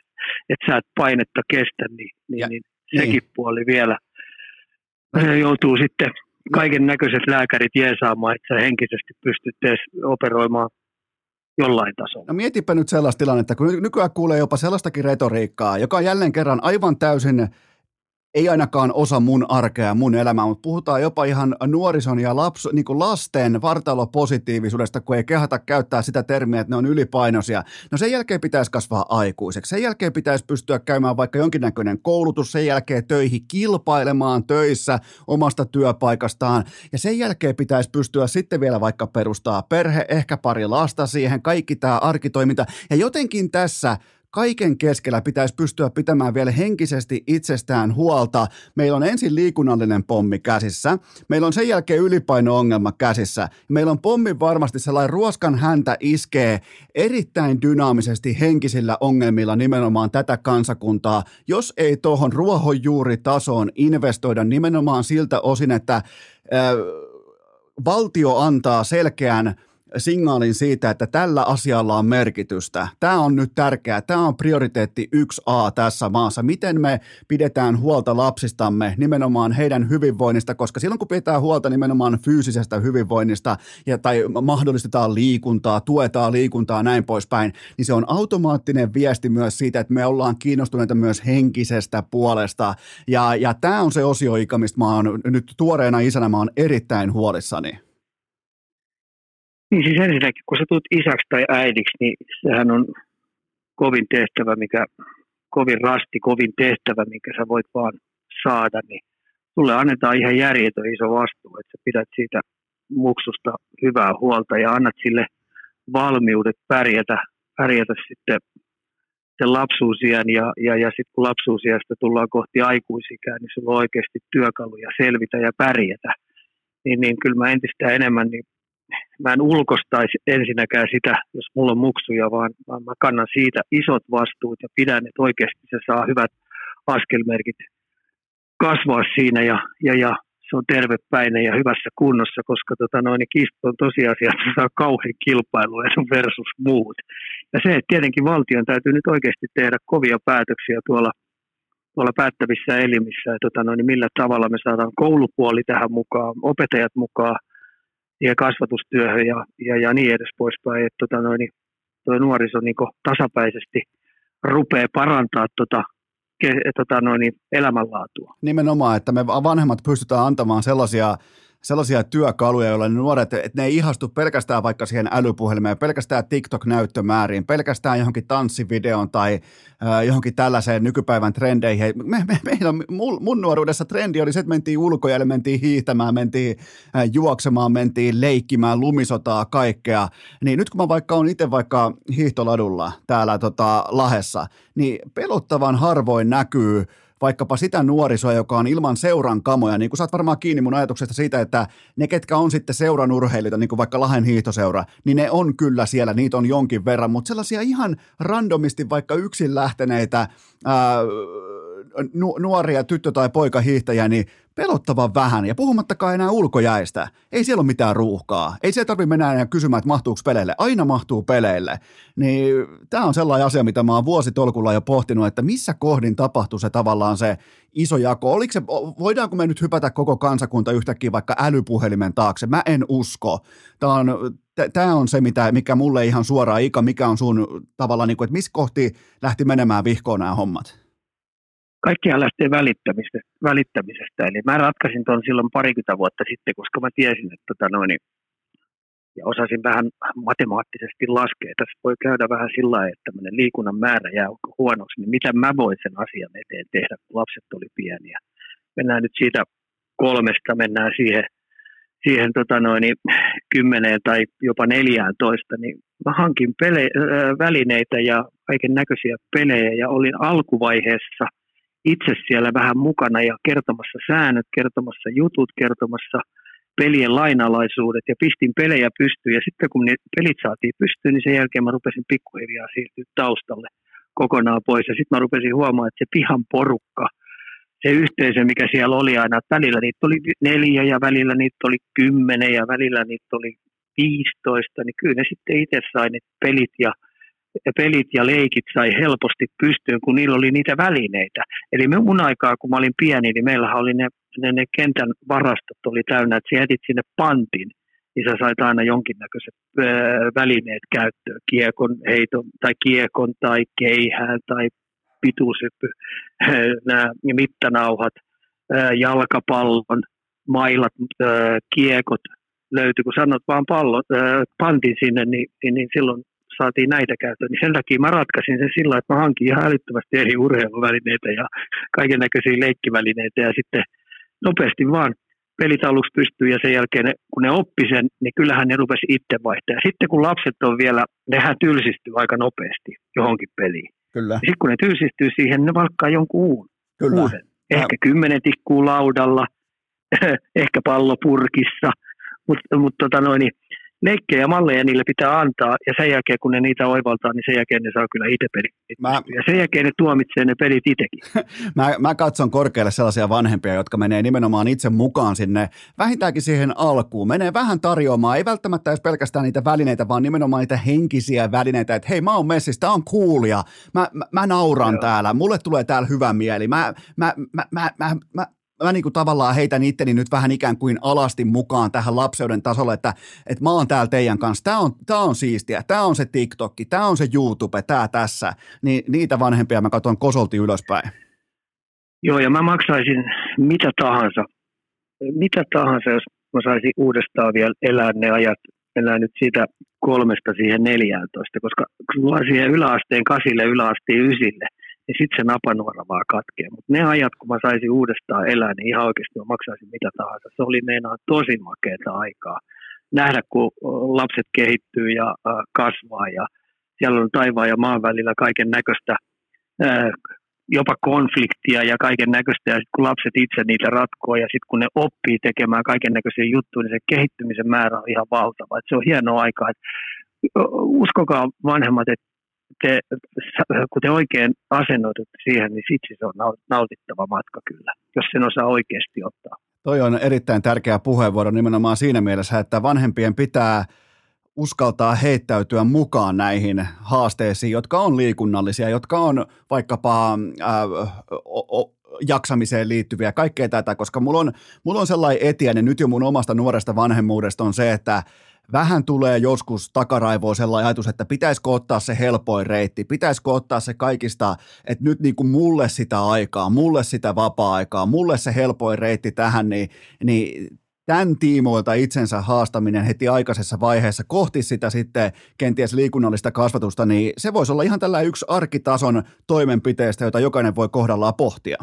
että sä et painetta kestä, niin, niin, niin sekin niin. puoli vielä. Joutuu sitten kaiken näköiset lääkärit jeesaamaan, että sä henkisesti pystyt edes operoimaan jollain tasolla. No mietipä nyt sellaista tilannetta, kun nykyään kuulee jopa sellaistakin retoriikkaa, joka on jälleen kerran aivan täysin ei ainakaan osa mun arkea ja mun elämää, mutta puhutaan jopa ihan nuorison ja laps, niin kuin lasten vartalopositiivisuudesta, kun ei kehata käyttää sitä termiä, että ne on ylipainoisia. No sen jälkeen pitäisi kasvaa aikuiseksi. Sen jälkeen pitäisi pystyä käymään vaikka jonkinnäköinen koulutus, sen jälkeen töihin kilpailemaan töissä omasta työpaikastaan. Ja sen jälkeen pitäisi pystyä sitten vielä vaikka perustaa perhe, ehkä pari lasta siihen, kaikki tämä arkitoiminta. Ja jotenkin tässä kaiken keskellä pitäisi pystyä pitämään vielä henkisesti itsestään huolta. Meillä on ensin liikunnallinen pommi käsissä, meillä on sen jälkeen ylipaino-ongelma käsissä. Meillä on pommi varmasti sellainen ruoskan häntä iskee erittäin dynaamisesti henkisillä ongelmilla nimenomaan tätä kansakuntaa, jos ei tuohon ruohonjuuritasoon investoida nimenomaan siltä osin, että äh, valtio antaa selkeän signaalin siitä, että tällä asialla on merkitystä. Tämä on nyt tärkeää. Tämä on prioriteetti 1A tässä maassa. Miten me pidetään huolta lapsistamme, nimenomaan heidän hyvinvoinnista, koska silloin kun pidetään huolta nimenomaan fyysisestä hyvinvoinnista ja, tai mahdollistetaan liikuntaa, tuetaan liikuntaa näin poispäin, niin se on automaattinen viesti myös siitä, että me ollaan kiinnostuneita myös henkisestä puolesta. Ja, ja tämä on se osio, mistä mä oon nyt tuoreena isänä, mä oon erittäin huolissani. Niin siis ensinnäkin, kun sä tulet isäksi tai äidiksi, niin sehän on kovin tehtävä, mikä, kovin rasti, kovin tehtävä, minkä sä voit vaan saada, niin sulle annetaan ihan järjetön iso vastuu, että sä pidät siitä muksusta hyvää huolta ja annat sille valmiudet pärjätä, pärjätä sitten sen lapsuusien ja, ja, ja sitten kun lapsuusiasta tullaan kohti aikuisikään, niin sulla on oikeasti työkaluja selvitä ja pärjätä. Niin, niin kyllä mä entistä enemmän niin mä en ulkostaisi ensinnäkään sitä, jos mulla on muksuja, vaan, vaan mä kannan siitä isot vastuut ja pidän, että oikeasti se saa hyvät askelmerkit kasvaa siinä ja, ja, ja se on tervepäinen ja hyvässä kunnossa, koska tota noin, niin kiista on tosiasia, että se saa kauhean kilpailua versus muut. Ja se, että tietenkin valtion täytyy nyt oikeasti tehdä kovia päätöksiä tuolla tuolla päättävissä elimissä, että tota, no, niin millä tavalla me saadaan koulupuoli tähän mukaan, opettajat mukaan ja kasvatustyöhön ja, ja, ja niin edes poispäin, että tota, no, niin, tuo nuoriso niin tasapäisesti rupeaa parantaa tota, ke, tota, no, niin, elämänlaatua. Nimenomaan, että me vanhemmat pystytään antamaan sellaisia sellaisia työkaluja, joilla ne nuoret, että ne ei ihastu pelkästään vaikka siihen älypuhelimeen, pelkästään TikTok-näyttömääriin, pelkästään johonkin tanssivideon tai äh, johonkin tällaiseen nykypäivän trendeihin. Me, me, meillä, mun, mun nuoruudessa trendi oli se, että mentiin ulkojalle, mentiin hiihtämään, mentiin äh, juoksemaan, mentiin leikkimään, lumisotaa, kaikkea. Niin nyt kun mä vaikka on itse vaikka hiihtoladulla täällä tota, Lahessa, niin pelottavan harvoin näkyy vaikkapa sitä nuorisoa, joka on ilman seuran kamoja, niin kuin saat varmaan kiinni mun ajatuksesta siitä, että ne, ketkä on sitten seuran urheilijoita, niin kuin vaikka Lahen hiihtoseura, niin ne on kyllä siellä, niitä on jonkin verran, mutta sellaisia ihan randomisti vaikka yksin lähteneitä ää, nu- nuoria tyttö- tai poikahiihtäjiä, niin pelottavan vähän. Ja puhumattakaan enää ulkojäistä. Ei siellä ole mitään ruuhkaa. Ei se tarvitse mennä enää kysymään, että mahtuuko peleille. Aina mahtuu peleille. Niin tämä on sellainen asia, mitä mä oon vuositolkulla jo pohtinut, että missä kohdin tapahtuu se tavallaan se iso jako. Oliko se, voidaanko me nyt hypätä koko kansakunta yhtäkkiä vaikka älypuhelimen taakse? Mä en usko. Tämä on, tämä on se, mitä, mikä mulle ihan suoraan, Ika, mikä on sun tavallaan, niin kuin, että missä kohti lähti menemään vihkoon nämä hommat? Kaikkihan lähtee välittämisestä, välittämisestä. Eli mä ratkaisin tuon silloin parikymmentä vuotta sitten, koska mä tiesin, että tota noin, ja osasin vähän matemaattisesti laskea. Tässä voi käydä vähän sillä lailla, että tämmöinen liikunnan määrä jää huonoksi, niin mitä mä voin sen asian eteen tehdä, kun lapset oli pieniä. Mennään nyt siitä kolmesta, mennään siihen, siihen tota noin, kymmeneen tai jopa neljään toista, niin mä hankin pele, välineitä ja kaiken näköisiä pelejä ja olin alkuvaiheessa – itse siellä vähän mukana ja kertomassa säännöt, kertomassa jutut, kertomassa pelien lainalaisuudet ja pistin pelejä pystyyn. Ja sitten kun ne pelit saatiin pystyyn, niin sen jälkeen mä rupesin pikkuhiljaa siirtyä taustalle kokonaan pois. Ja sitten mä rupesin huomaamaan, että se pihan porukka, se yhteisö, mikä siellä oli aina, että välillä niitä oli neljä ja välillä niitä oli kymmenen ja välillä niitä oli 15, niin kyllä ne sitten itse sai ne pelit ja pelit ja leikit sai helposti pystyyn, kun niillä oli niitä välineitä. Eli me mun aikaa, kun mä olin pieni, niin meillähän oli ne, ne, ne kentän varastot oli täynnä, että sä jätit sinne pantin, niin sä sait aina jonkinnäköiset ö, välineet käyttöön, kiekon heiton tai kiekon tai keihään tai pituushyppy, nämä mittanauhat, jalkapallon, mailat, kiekot löytyi, kun sanot vaan pallo, pantin sinne, niin, niin, niin silloin saatiin näitä käyttöön, niin sen takia mä ratkaisin sen sillä, että mä hankin ihan älyttömästi eri urheiluvälineitä ja kaiken näköisiä leikkivälineitä ja sitten nopeasti vaan pelit aluksi pystyy ja sen jälkeen ne, kun ne oppi sen, niin kyllähän ne rupesi itse vaihtaa. Ja sitten kun lapset on vielä, nehän tylsistyy aika nopeasti johonkin peliin. Kyllä. Ja sitten kun ne tylsistyy siihen, ne valkkaa jonkun uun, Kyllä. uuden. Ehkä ja... kymmenen tikkuu laudalla, ehkä pallopurkissa, mutta mut tota noin, niin leikkejä ja malleja niille pitää antaa, ja sen jälkeen kun ne niitä oivaltaa, niin sen jälkeen ne saa kyllä itse pelit. Mä, ja sen jälkeen ne tuomitsee ne pelit itsekin. mä, mä katson korkealle sellaisia vanhempia, jotka menee nimenomaan itse mukaan sinne, vähintäänkin siihen alkuun, menee vähän tarjoamaan, ei välttämättä edes pelkästään niitä välineitä, vaan nimenomaan niitä henkisiä välineitä, että hei mä oon messissä, tää on coolia, mä, mä, mä nauran Joo. täällä, mulle tulee täällä hyvä mieli, mä, mä, mä, mä, mä, mä mä niin kuin tavallaan heitän itteni nyt vähän ikään kuin alasti mukaan tähän lapseuden tasolle, että, että mä oon täällä teidän kanssa, tämä on, tää on siistiä, tämä on se TikTokki, tämä on se YouTube, tämä tässä, niin niitä vanhempia mä katson kosolti ylöspäin. Joo, ja mä maksaisin mitä tahansa, mitä tahansa, jos mä saisin uudestaan vielä elää ne ajat, elää nyt siitä kolmesta siihen neljääntoista, koska mä siihen yläasteen kasille, yläasteen ysille, niin sitten se napanuora vaan katkee. Mutta ne ajat, kun mä saisin uudestaan elää, niin ihan oikeasti mä maksaisin mitä tahansa. Se oli meinaa tosi makeata aikaa. Nähdä, kun lapset kehittyy ja kasvaa ja siellä on taivaan ja maan välillä kaiken näköistä jopa konfliktia ja kaiken näköistä, ja sitten kun lapset itse niitä ratkoo, ja sitten kun ne oppii tekemään kaiken näköisiä juttuja, niin se kehittymisen määrä on ihan valtava. Et se on hienoa aikaa. Et uskokaa vanhemmat, että te, kun te oikein asennoidutte siihen, niin sitten se on nautittava matka kyllä, jos sen osaa oikeasti ottaa. Toi on erittäin tärkeä puheenvuoro nimenomaan siinä mielessä, että vanhempien pitää uskaltaa heittäytyä mukaan näihin haasteisiin, jotka on liikunnallisia, jotka on vaikkapa äh, o, o, jaksamiseen liittyviä, kaikkea tätä, koska mulla on, mulla on sellainen etiäinen nyt jo mun omasta nuoresta vanhemmuudesta on se, että vähän tulee joskus takaraivoa sellainen ajatus, että pitäisikö ottaa se helpoin reitti, pitäisikö ottaa se kaikista, että nyt niin kuin mulle sitä aikaa, mulle sitä vapaa-aikaa, mulle se helpoin reitti tähän, niin, niin tämän tiimoilta itsensä haastaminen heti aikaisessa vaiheessa kohti sitä sitten kenties liikunnallista kasvatusta, niin se voisi olla ihan tällä yksi arkitason toimenpiteestä, jota jokainen voi kohdallaan pohtia.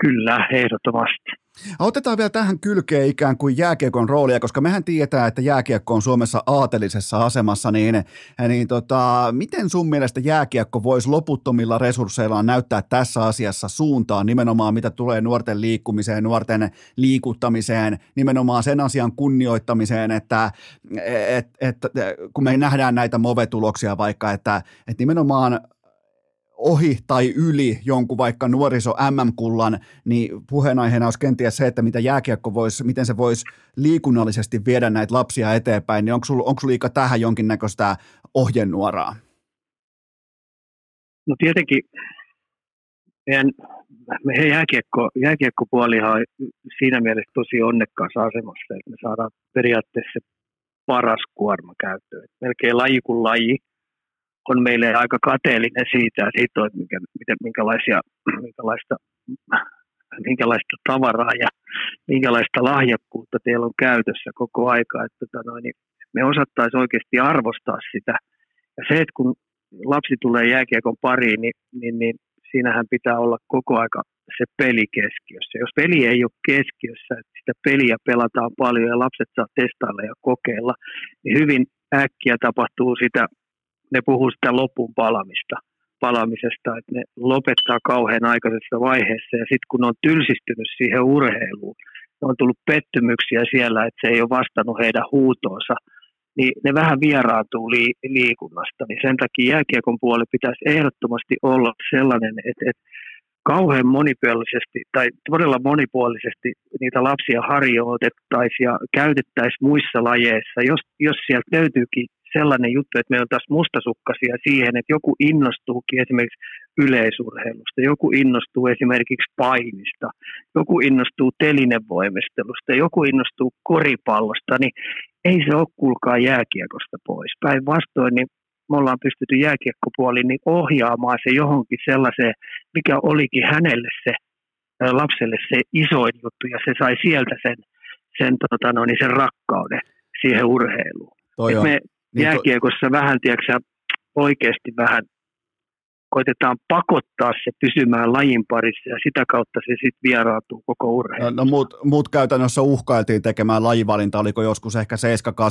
Kyllä, ehdottomasti. Otetaan vielä tähän kylkeen ikään kuin jääkiekon roolia, koska mehän tietää, että jääkiekko on Suomessa aatelisessa asemassa, niin, niin tota, miten sun mielestä jääkiekko voisi loputtomilla resursseillaan näyttää tässä asiassa suuntaan, nimenomaan mitä tulee nuorten liikkumiseen, nuorten liikuttamiseen, nimenomaan sen asian kunnioittamiseen, että et, et, kun me nähdään näitä movetuloksia vaikka, että et nimenomaan ohi tai yli jonkun vaikka nuoriso MM-kullan, niin puheenaiheena olisi kenties se, että mitä jääkiekko voisi, miten se voisi liikunnallisesti viedä näitä lapsia eteenpäin, niin onko sinulla onko liika tähän jonkinnäköistä ohjenuoraa? No tietenkin meidän, meidän jääkiekko, jääkiekkopuolihan on siinä mielessä tosi onnekkaassa asemassa, että me saadaan periaatteessa paras kuorma käyttöön. Melkein laji kuin laji on meille aika kateellinen siitä, siitä että minkä, minkälaisia, minkälaista, minkälaista tavaraa ja minkälaista lahjakkuutta teillä on käytössä koko aika. Että, tota noin, niin me osattaisiin oikeasti arvostaa sitä. Ja se, että kun lapsi tulee jääkiekon pariin, niin, niin, niin siinähän pitää olla koko aika se peli keskiössä. Jos peli ei ole keskiössä, että sitä peliä pelataan paljon ja lapset saa testailla ja kokeilla, niin hyvin äkkiä tapahtuu sitä ne puhuu sitä lopun palamista, palamisesta, että ne lopettaa kauhean aikaisessa vaiheessa ja sitten kun ne on tylsistynyt siihen urheiluun, ne on tullut pettymyksiä siellä, että se ei ole vastannut heidän huutoonsa, niin ne vähän vieraantuu li- liikunnasta. Niin sen takia jääkiekon puoli pitäisi ehdottomasti olla sellainen, että, että kauhean monipuolisesti tai todella monipuolisesti niitä lapsia harjoitettaisiin ja käytettäisiin muissa lajeissa, jos, jos sieltä löytyykin sellainen juttu, että meillä on taas mustasukkaisia siihen, että joku innostuukin esimerkiksi yleisurheilusta, joku innostuu esimerkiksi painista, joku innostuu telinevoimistelusta, joku innostuu koripallosta, niin ei se ole kuulkaa jääkiekosta pois. Päinvastoin niin me ollaan pystytty jääkiekkopuoliin niin ohjaamaan se johonkin sellaiseen, mikä olikin hänelle se lapselle se isoin juttu, ja se sai sieltä sen, sen, tota no, niin sen rakkauden siihen urheiluun. Toi me niin jääkiekossa to... vähän, tiedätkö, oikeasti vähän koitetaan pakottaa se pysymään lajin parissa ja sitä kautta se sitten vierautuu koko urheilu. No, no muut, muut käytännössä uhkailtiin tekemään lajivalinta, oliko joskus ehkä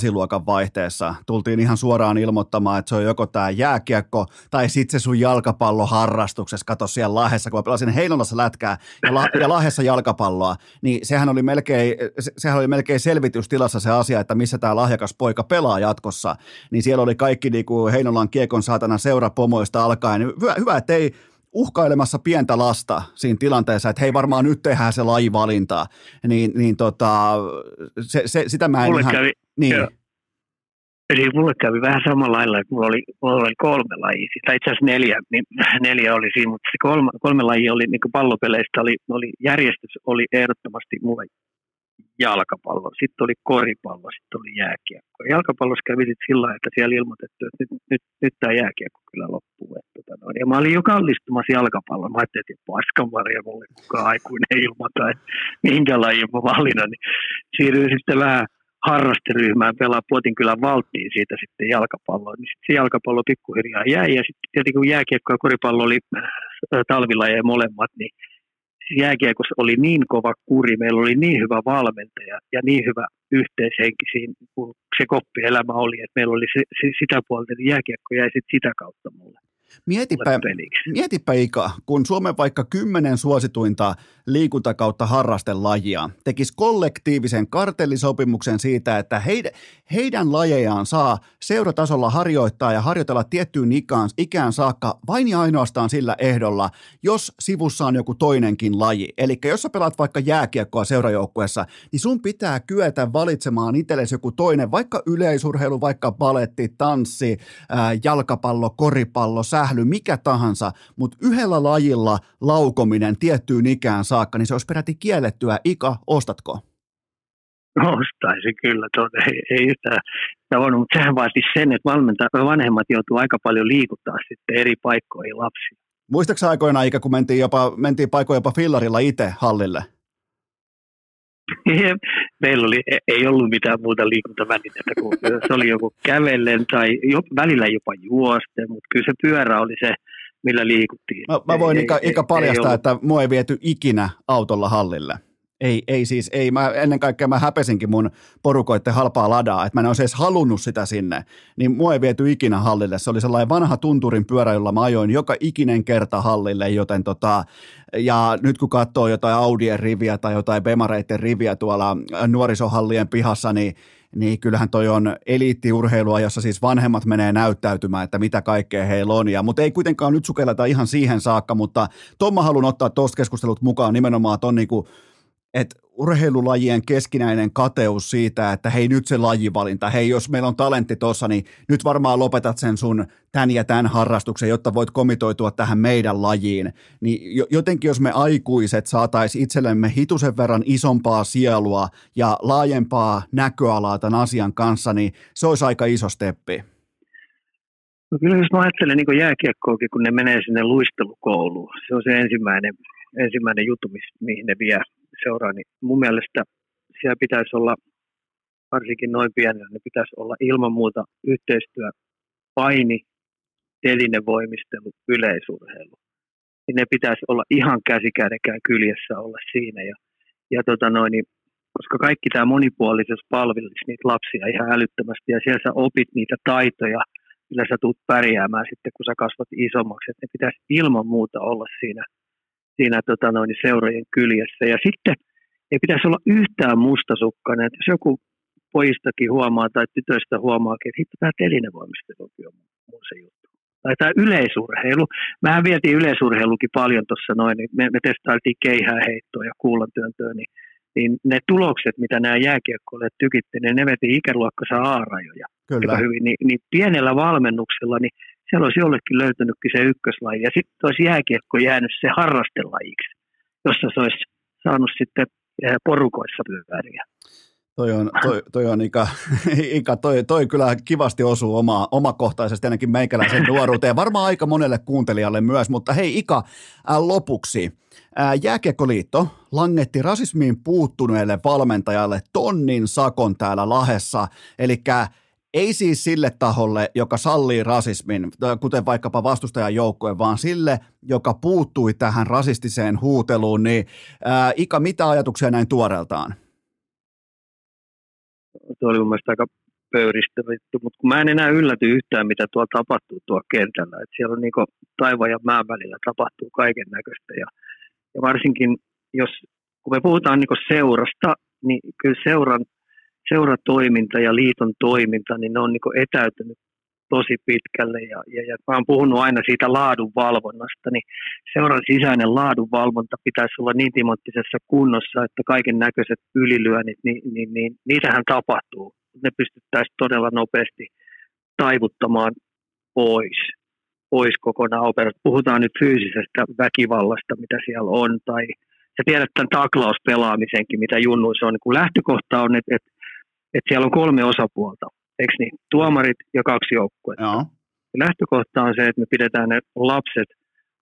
7-8 luokan vaihteessa. Tultiin ihan suoraan ilmoittamaan, että se on joko tämä jääkiekko tai sitten se sun jalkapalloharrastuksessa. Kato siellä Lahdessa, kun mä pelasin Heinolassa lätkää ja, la, ja Lahdessa jalkapalloa, niin sehän oli, melkein, se, sehän oli melkein selvitystilassa se asia, että missä tämä lahjakas poika pelaa jatkossa. Niin siellä oli kaikki niin kuin Heinolan kiekon saatana seurapomoista alkaen hyvä, että ei uhkailemassa pientä lasta siinä tilanteessa, että hei varmaan nyt tehdään se lajivalinta, niin, niin tota, se, se, sitä mä en mulle ihan... Kävi, niin. Joo. Eli mulle kävi vähän samalla lailla, että mulla oli, mulla oli kolme lajia, tai itse asiassa neljä, niin neljä oli siinä, mutta se kolme, kolme lajia oli niin pallopeleistä, oli, oli, järjestys oli ehdottomasti mulle jalkapallo, sitten oli koripallo, sitten oli jääkiekko. Jalkapallossa kävi sitten sillä että siellä ilmoitettu, että nyt, nyt, nyt tämä jääkiekko kyllä loppuu. Että, tota, ja mä olin jo kallistumassa jalkapallon. Mä ajattelin, että paskan varja mulle kukaan aikuinen ilmoita, että minkä lajin mä valinnan. Niin siirryin sitten vähän harrasteryhmään pelaa Potinkylän valttiin siitä sitten jalkapalloa. Niin sitten se jalkapallo pikkuhiljaa jäi ja sitten tietenkin kun jääkiekko ja koripallo oli talvilajeja molemmat, niin jääkiekossa oli niin kova kuri, meillä oli niin hyvä valmentaja ja niin hyvä yhteishenki siinä, kun se koppielämä oli, että meillä oli se, se, sitä puolta, että jääkiekko jäi sit sitä kautta mulle. Mietipä, mietipä Ika, kun Suomen vaikka kymmenen suosituinta liikunta kautta harrastelajia tekisi kollektiivisen kartellisopimuksen siitä, että heidän, heidän lajejaan saa seuratasolla harjoittaa ja harjoitella tiettyyn ikään, ikään saakka vain ja ainoastaan sillä ehdolla, jos sivussa on joku toinenkin laji. Eli jos sä pelaat vaikka jääkiekkoa seurajoukkueessa, niin sun pitää kyetä valitsemaan itsellesi joku toinen, vaikka yleisurheilu, vaikka baletti, tanssi, jalkapallo, koripallo, sähly, mikä tahansa, mutta yhdellä lajilla laukominen tiettyyn ikään saakka, niin se olisi peräti kiellettyä. Ika, ostatko? Ostaisi kyllä, tuota, ei, ei yhtään tavannut, mutta sehän vaati sen, että valmenta, vanhemmat joutuu aika paljon liikuttaa sitten eri paikkoihin lapsia. Muistaaksä aikoinaan, Ika, kun mentiin, jopa, mentiin paikoin jopa fillarilla itse hallille? Meillä oli, ei ollut mitään muuta liikuntavälinettä kuin se oli joku kävellen tai jo, välillä jopa juosten, mutta kyllä se pyörä oli se, millä liikuttiin. Mä, mä voin ei, Ika, ei, Ika paljastaa, ei että mua ei viety ikinä autolla hallille. Ei, ei siis, ei. Mä, ennen kaikkea mä häpesinkin mun porukoitten halpaa ladaa, että mä en olisi edes halunnut sitä sinne. Niin mua ei viety ikinä hallille. Se oli sellainen vanha tunturin pyörä, jolla mä ajoin joka ikinen kerta hallille, joten tota, ja nyt kun katsoo jotain Audien riviä tai jotain Bemareiden riviä tuolla nuorisohallien pihassa, niin niin kyllähän toi on eliittiurheilua, jossa siis vanhemmat menee näyttäytymään, että mitä kaikkea heillä on. Ja, mutta ei kuitenkaan nyt sukelleta ihan siihen saakka, mutta Tomma haluan ottaa tuosta keskustelut mukaan nimenomaan ton niinku että urheilulajien keskinäinen kateus siitä, että hei nyt se lajivalinta, hei jos meillä on talentti tuossa, niin nyt varmaan lopetat sen sun tän ja tämän harrastuksen, jotta voit komitoitua tähän meidän lajiin. Niin jotenkin jos me aikuiset saataisiin itsellemme hitusen verran isompaa sielua ja laajempaa näköalaa tämän asian kanssa, niin se olisi aika iso steppi. No kyllä jos mä ajattelen niin jääkiekkoakin, kun ne menee sinne luistelukouluun, se on se ensimmäinen, ensimmäinen juttu, mihin ne vie seuraa, niin mun mielestä siellä pitäisi olla, varsinkin noin pienellä, niin pitäisi olla ilman muuta yhteistyö, paini, telinevoimistelu, yleisurheilu. Niin ne pitäisi olla ihan käsikädekään kyljessä olla siinä. Ja, ja tota noin, niin, koska kaikki tämä monipuolisuus palvelisi niitä lapsia ihan älyttömästi ja siellä sä opit niitä taitoja, millä sä tulet pärjäämään sitten, kun sä kasvat isommaksi. Että ne pitäisi ilman muuta olla siinä – siinä tota noin, seurojen kyljessä. Ja sitten ei pitäisi olla yhtään mustasukkainen, että jos joku pojistakin huomaa tai tytöistä huomaa, että hitto tämä telinevoimistelukin on mun se juttu. Tai tämä yleisurheilu. Mähän vietiin yleisurheilukin paljon tuossa noin, niin me, me testailtiin keihää heittoa ja kuulantyöntöä, niin, niin ne tulokset, mitä nämä jääkiekkoilijat tykitti, niin ne veti ikäluokkansa A-rajoja. Kyllä. Hyvin, niin, niin pienellä valmennuksella, niin siellä olisi jollekin löytynytkin se ykköslaji. Ja sitten olisi jääkiekko jäänyt se harrastelajiksi, jossa se olisi saanut sitten eh, porukoissa pyöriä. Toi on, toi, toi on Ika, Ika toi, toi kyllä kivasti osuu oma, omakohtaisesti ainakin meikäläisen nuoruuteen. Varmaan aika monelle kuuntelijalle myös, mutta hei Ika, ää, lopuksi. Ää, Jääkiekkoliitto langetti rasismiin puuttuneelle valmentajalle tonnin sakon täällä Lahessa. Eli ei siis sille taholle, joka sallii rasismin, kuten vaikkapa vastustajan joukkojen, vaan sille, joka puuttui tähän rasistiseen huuteluun. Niin, ää, Ika, mitä ajatuksia näin tuoreeltaan? Se oli mun mielestä aika pöyristä mutta kun mä en enää ylläty yhtään, mitä tuolla tapahtuu tuolla kentällä. Et siellä on niinku taivaan ja maan välillä tapahtuu kaiken näköistä. Ja, ja varsinkin, jos kun me puhutaan niinku seurasta, niin kyllä seuran seuratoiminta ja liiton toiminta, niin ne on niin etäytynyt tosi pitkälle. Ja, ja, ja mä oon puhunut aina siitä laadunvalvonnasta, niin seuran sisäinen laadunvalvonta pitäisi olla niin timanttisessa kunnossa, että kaiken näköiset ylilyönnit, niin, niin, niin, niitähän tapahtuu. Ne pystyttäisiin todella nopeasti taivuttamaan pois, pois kokonaan operat. Puhutaan nyt fyysisestä väkivallasta, mitä siellä on, tai sä tiedät tämän taklauspelaamisenkin, mitä junnuissa on. Niin kun lähtökohta on, että, että että siellä on kolme osapuolta, eikö niin? Tuomarit ja kaksi joukkuetta. Joo. Lähtökohta on se, että me pidetään ne lapset,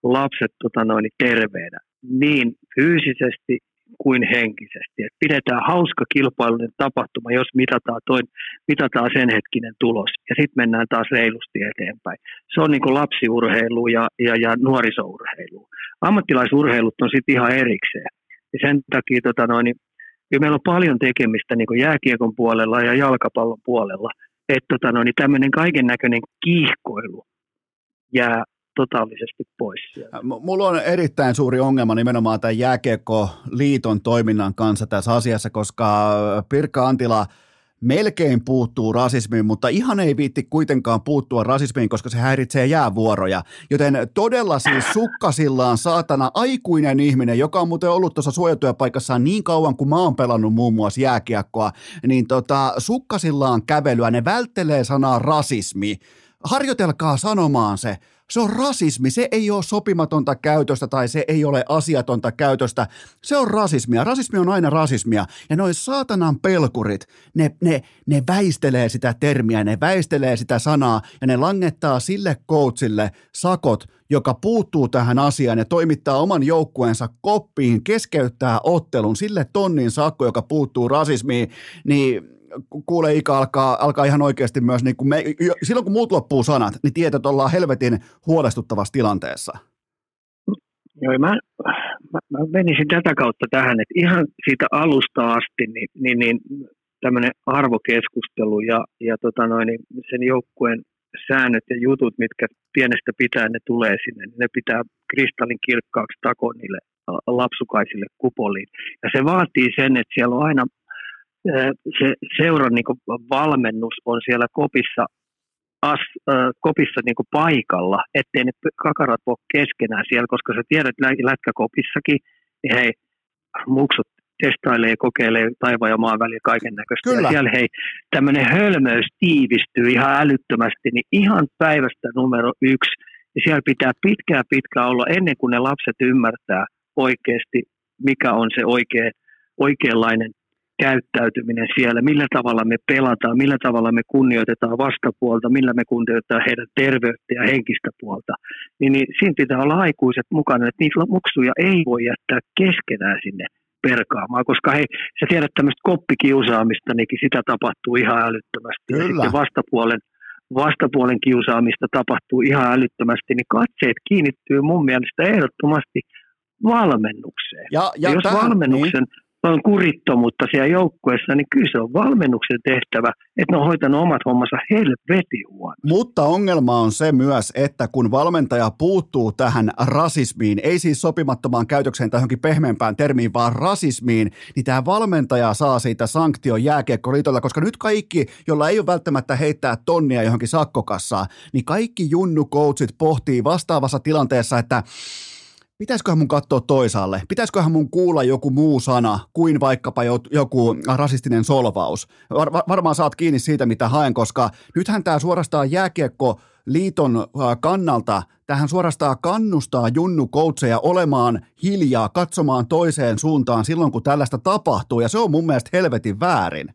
lapset tota noin, terveenä niin fyysisesti kuin henkisesti. Et pidetään hauska kilpailullinen tapahtuma, jos mitataan, toi, mitataan sen hetkinen tulos. Ja sitten mennään taas reilusti eteenpäin. Se on niin lapsiurheilu ja, ja, ja nuorisourheilu. Ammattilaisurheilut on sitten ihan erikseen. Ja sen takia tota noin, kyllä meillä on paljon tekemistä niin kuin jääkiekon puolella ja jalkapallon puolella. Että tota, no, niin tämmöinen kaiken näköinen kiihkoilu jää totaalisesti pois sieltä. Mulla on erittäin suuri ongelma nimenomaan tämän jääkiekko-liiton toiminnan kanssa tässä asiassa, koska Pirkka Antila – melkein puuttuu rasismiin, mutta ihan ei viitti kuitenkaan puuttua rasismiin, koska se häiritsee jäävuoroja. Joten todella siis sukkasillaan saatana aikuinen ihminen, joka on muuten ollut tuossa suojatyöpaikassa niin kauan kuin mä oon pelannut muun muassa jääkiekkoa, niin tota, sukkasillaan kävelyä, ne välttelee sanaa rasismi. Harjoitelkaa sanomaan se se on rasismi, se ei ole sopimatonta käytöstä tai se ei ole asiatonta käytöstä. Se on rasismia. Rasismi on aina rasismia. Ja noin saatanan pelkurit, ne, ne, ne väistelee sitä termiä, ne väistelee sitä sanaa ja ne langettaa sille coachille sakot, joka puuttuu tähän asiaan ja toimittaa oman joukkueensa koppiin, keskeyttää ottelun sille tonnin sakko, joka puuttuu rasismiin, niin kuule Ika alkaa, alkaa ihan oikeasti myös, niin kuin me, silloin kun muut loppuu sanat, niin tietää, että ollaan helvetin huolestuttavassa tilanteessa. Joo, mä, mä, mä menisin tätä kautta tähän, että ihan siitä alusta asti niin, niin, niin tämmöinen arvokeskustelu ja, ja tota noin, niin sen joukkueen säännöt ja jutut, mitkä pienestä pitää ne tulee sinne, niin ne pitää kristallin kirkkaaksi takoon niille lapsukaisille kupoliin. Ja se vaatii sen, että siellä on aina se seuran niin valmennus on siellä kopissa, as, äh, kopissa niin paikalla, ettei ne kakarat ole keskenään siellä, koska sä tiedät lätkäkopissakin, niin hei, muksut testailee, kokeilee taivaan ja maan väliä kaiken näköistä. Ja siellä hei, tämmöinen hölmöys tiivistyy ihan älyttömästi, niin ihan päivästä numero yksi. Ja siellä pitää pitkää pitkää olla ennen kuin ne lapset ymmärtää oikeasti, mikä on se oikea, oikeanlainen käyttäytyminen siellä, millä tavalla me pelataan, millä tavalla me kunnioitetaan vastapuolta, millä me kunnioitetaan heidän terveyttä ja henkistä puolta, niin, niin siinä pitää olla aikuiset mukana, että niitä muksuja ei voi jättää keskenään sinne perkaamaan, koska hei, sä tiedät tämmöistä koppikiusaamista, niin sitä tapahtuu ihan älyttömästi. Kyllä. Ja sitten vastapuolen, vastapuolen kiusaamista tapahtuu ihan älyttömästi, niin katseet kiinnittyy mun mielestä ehdottomasti valmennukseen. Ja, ja, ja jos tähän, valmennuksen, niin on kurittomuutta siellä joukkueessa, niin kyllä se on valmennuksen tehtävä, että ne on hoitanut omat hommansa helvetin huono. Mutta ongelma on se myös, että kun valmentaja puuttuu tähän rasismiin, ei siis sopimattomaan käytökseen tai johonkin pehmeämpään termiin, vaan rasismiin, niin tämä valmentaja saa siitä sanktio jääkiekkoliitolta, koska nyt kaikki, jolla ei ole välttämättä heittää tonnia johonkin sakkokassaan, niin kaikki junnu coachit pohtii vastaavassa tilanteessa, että pitäisiköhän mun katsoa toisaalle? Pitäisiköhän mun kuulla joku muu sana kuin vaikkapa joku rasistinen solvaus? Var- varmaan saat kiinni siitä, mitä haen, koska nythän tämä suorastaan jääkiekko liiton kannalta, tähän suorastaan kannustaa junnu coacheja olemaan hiljaa, katsomaan toiseen suuntaan silloin, kun tällaista tapahtuu, ja se on mun mielestä helvetin väärin.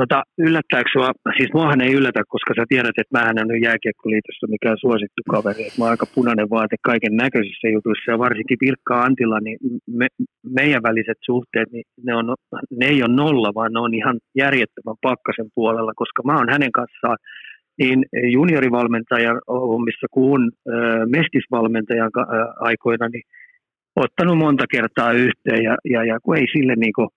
Tota, yllättääkö sua, siis muahan ei yllätä, koska sä tiedät, että mä en ole jääkiekkoliitossa mikään suosittu kaveri. Että mä oon aika punainen vaate kaiken näköisissä jutuissa ja varsinkin Pirkka Antila, niin me, meidän väliset suhteet, niin ne, on, ne ei ole nolla, vaan ne on ihan järjettömän pakkasen puolella, koska mä oon hänen kanssaan niin juniorivalmentajan hommissa kuin mestisvalmentajan aikoina, niin ottanut monta kertaa yhteen ja, ja, ja kun ei sille niin kuin,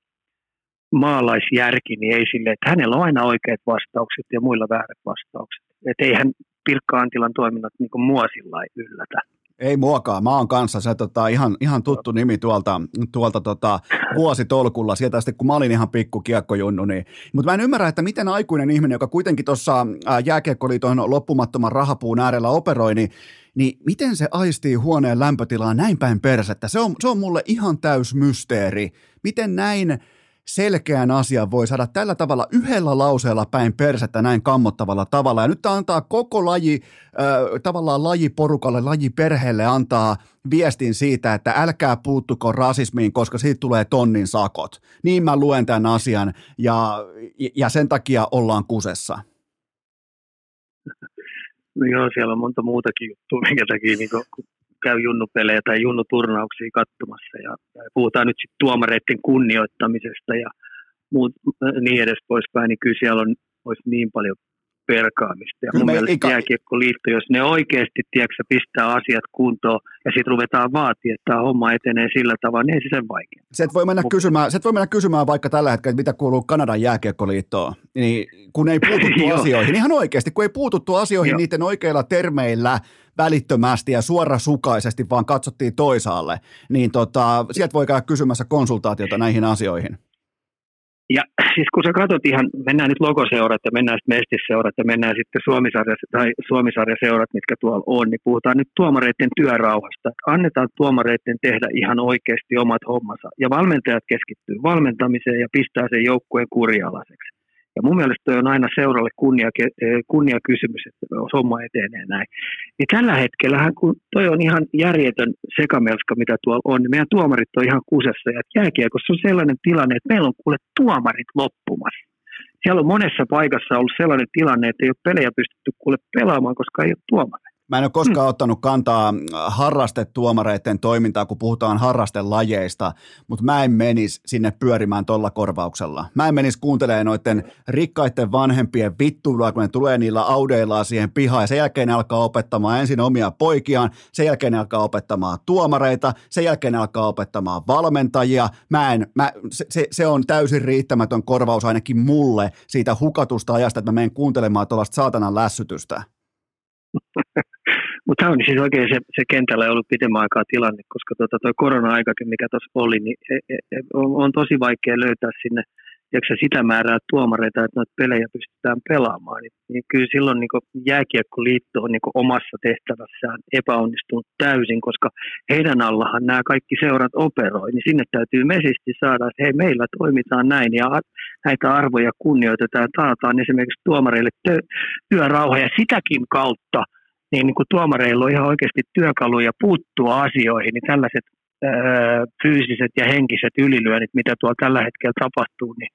maalaisjärki, niin ei sille, että hänellä on aina oikeat vastaukset ja muilla väärät vastaukset. Että eihän Pirkka Antilan toiminnat niin mua sillä yllätä. Ei muokaan, mä oon kanssa se tota, ihan, ihan tuttu nimi tuolta, tuolta tota, vuositolkulla, sieltä sitten kun mä olin ihan pikku kiekkojunnu. Niin. Mutta mä en ymmärrä, että miten aikuinen ihminen, joka kuitenkin tuossa jääkiekkoliiton loppumattoman rahapuun äärellä operoi, niin, niin miten se aistii huoneen lämpötilaa näin päin persettä? Se on, se on mulle ihan täys mysteeri. Miten näin selkeän asian voi saada tällä tavalla yhdellä lauseella päin persettä näin kammottavalla tavalla. Ja nyt tämä antaa koko laji, äh, tavallaan lajiporukalle, lajiperheelle antaa viestin siitä, että älkää puuttuko rasismiin, koska siitä tulee tonnin sakot. Niin mä luen tämän asian ja, ja sen takia ollaan kusessa. No joo, siellä on monta muutakin juttua, minkä takia niin käy junnupelejä tai junnuturnauksia katsomassa. Ja, ja puhutaan nyt sitten tuomareiden kunnioittamisesta ja muut, niin edes poispäin, niin kyllä siellä on, olisi niin paljon perkaamista. Ja mun me mielestä jääkiekkoliitto, jos ne oikeasti tiedätkö, pistää asiat kuntoon ja sitten ruvetaan vaatia, että tämä homma etenee sillä tavalla, niin ei se sen vaikea. Se et voi mennä kysymään, se et voi mennä kysymään vaikka tällä hetkellä, että mitä kuuluu Kanadan jääkiekkoliittoon, niin kun ei puututtu asioihin, ihan oikeasti, kun ei puututtu asioihin Joo. niiden oikeilla termeillä välittömästi ja suorasukaisesti, vaan katsottiin toisaalle, niin tota, sieltä voi käydä kysymässä konsultaatiota näihin asioihin. Ja siis kun sä katsot ihan, mennään nyt logoseurat ja mennään sitten mestiseurat ja mennään sitten Suomisarja, tai Suomisarjaseurat, mitkä tuolla on, niin puhutaan nyt tuomareiden työrauhasta. Että Annetaan tuomareiden tehdä ihan oikeasti omat hommansa. Ja valmentajat keskittyy valmentamiseen ja pistää sen joukkueen kurialaiseksi. Ja mun mielestä on aina seuralle kunnia, kunnia kysymys, että homma etenee näin. Niin tällä hetkellähän, kun toi on ihan järjetön sekamelska, mitä tuolla on, niin meidän tuomarit on ihan kusessa. Ja jääkiekossa on sellainen tilanne, että meillä on kuule tuomarit loppumassa. Siellä on monessa paikassa ollut sellainen tilanne, että ei ole pelejä pystytty kuule pelaamaan, koska ei ole tuomareita. Mä en ole koskaan ottanut kantaa harrastetuomareiden toimintaa, kun puhutaan harrastelajeista, mutta mä en menisi sinne pyörimään tuolla korvauksella. Mä en menisi kuuntelemaan noiden rikkaiden vanhempien vittuilua, kun ne tulee niillä audeillaan siihen pihaan ja sen jälkeen ne alkaa opettamaan ensin omia poikiaan, sen jälkeen ne alkaa opettamaan tuomareita, sen jälkeen ne alkaa opettamaan valmentajia. Mä en, mä, se, se, se on täysin riittämätön korvaus ainakin mulle siitä hukatusta ajasta, että mä menen kuuntelemaan tuollaista saatanan lässytystä. Mutta tämä on siis oikein se, se kentällä ollut pitemmän aikaa tilanne, koska tuo tota, korona-aikakin, mikä tuossa oli, niin e, e, e, on, on tosi vaikea löytää sinne tiedätkö, sitä määrää tuomareita, että noita pelejä pystytään pelaamaan. Niin, niin kyllä silloin niin jääkiekkoliitto on niin omassa tehtävässään epäonnistunut täysin, koska heidän allahan nämä kaikki seurat operoi, niin sinne täytyy mesisti saada, että hei, meillä toimitaan näin ja näitä arvoja kunnioitetaan ja taataan esimerkiksi tuomareille työrauha ja sitäkin kautta niin, niin kuin tuomareilla on ihan oikeasti työkaluja puuttua asioihin, niin tällaiset öö, fyysiset ja henkiset ylilyönnit, mitä tuolla tällä hetkellä tapahtuu, niin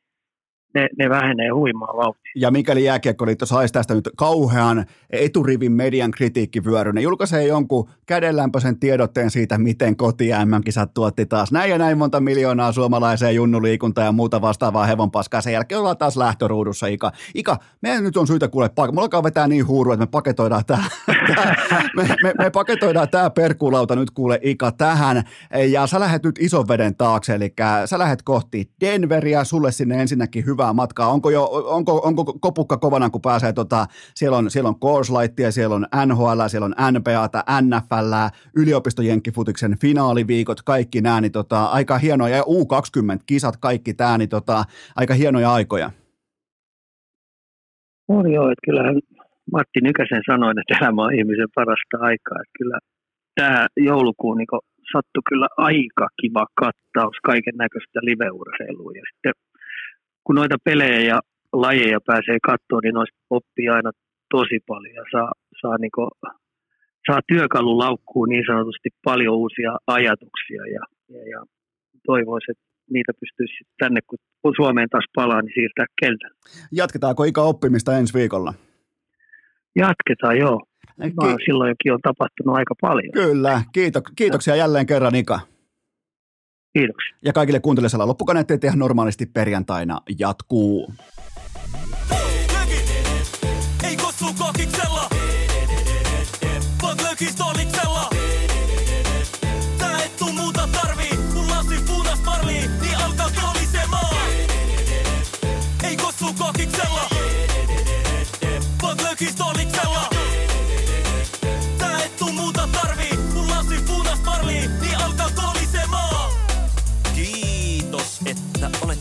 ne, ne vähenee huimaa vauhtia. Ja mikäli Jääkiekkoliitto saisi tästä nyt kauhean eturivin median kritiikkivyöryn, ne julkaisee jonkun kädenlämpöisen tiedotteen siitä, miten koti kisat tuotti taas näin ja näin monta miljoonaa suomalaiseen junnuliikuntaa ja muuta vastaavaa hevonpaskaa. Sen jälkeen ollaan taas lähtöruudussa, Ika. Ika, meidän nyt on syytä kuule paikka. Mulla alkaa vetää niin huuru, että me paketoidaan tämä. me, me, me, paketoidaan tämä perkulauta nyt kuule Ika tähän. Ja sä lähdet nyt ison veden taakse, eli sä lähdet kohti Denveria, sulle sinne ensinnäkin hyvää matkaa. Onko jo, onko, onko kopukka kovana, kun pääsee, tota, siellä on, siellä on Coors siellä on NHL, siellä on NBAta, NFL, yliopistojenkkifutiksen finaaliviikot, kaikki nämä, niin tota, aika hienoja, ja U20-kisat, kaikki tämä, niin tota, aika hienoja aikoja. On joo, että kyllähän Matti Nykäsen sanoi, että elämä on ihmisen parasta aikaa. Että kyllä tämä joulukuun niin sattui kyllä aika kiva kattaus kaiken näköistä live-urheilua. Ja sitten kun noita pelejä ja lajeja pääsee katsomaan, niin noista oppii aina tosi paljon ja saa, saa, niin kuin, saa työkalulaukkuun niin sanotusti paljon uusia ajatuksia ja, ja, ja toivoisin, että niitä pystyisi tänne, kun Suomeen taas palaa, niin siirtää kentälle. Jatketaanko ikä oppimista ensi viikolla? Jatketaan, joo. Ki- silloinkin on tapahtunut aika paljon. Kyllä, Kiito, kiitoksia jälleen kerran Ika. Kiitoksia. Ja kaikille kuuntelijoille loppukaneetteet ihan normaalisti perjantaina jatkuu.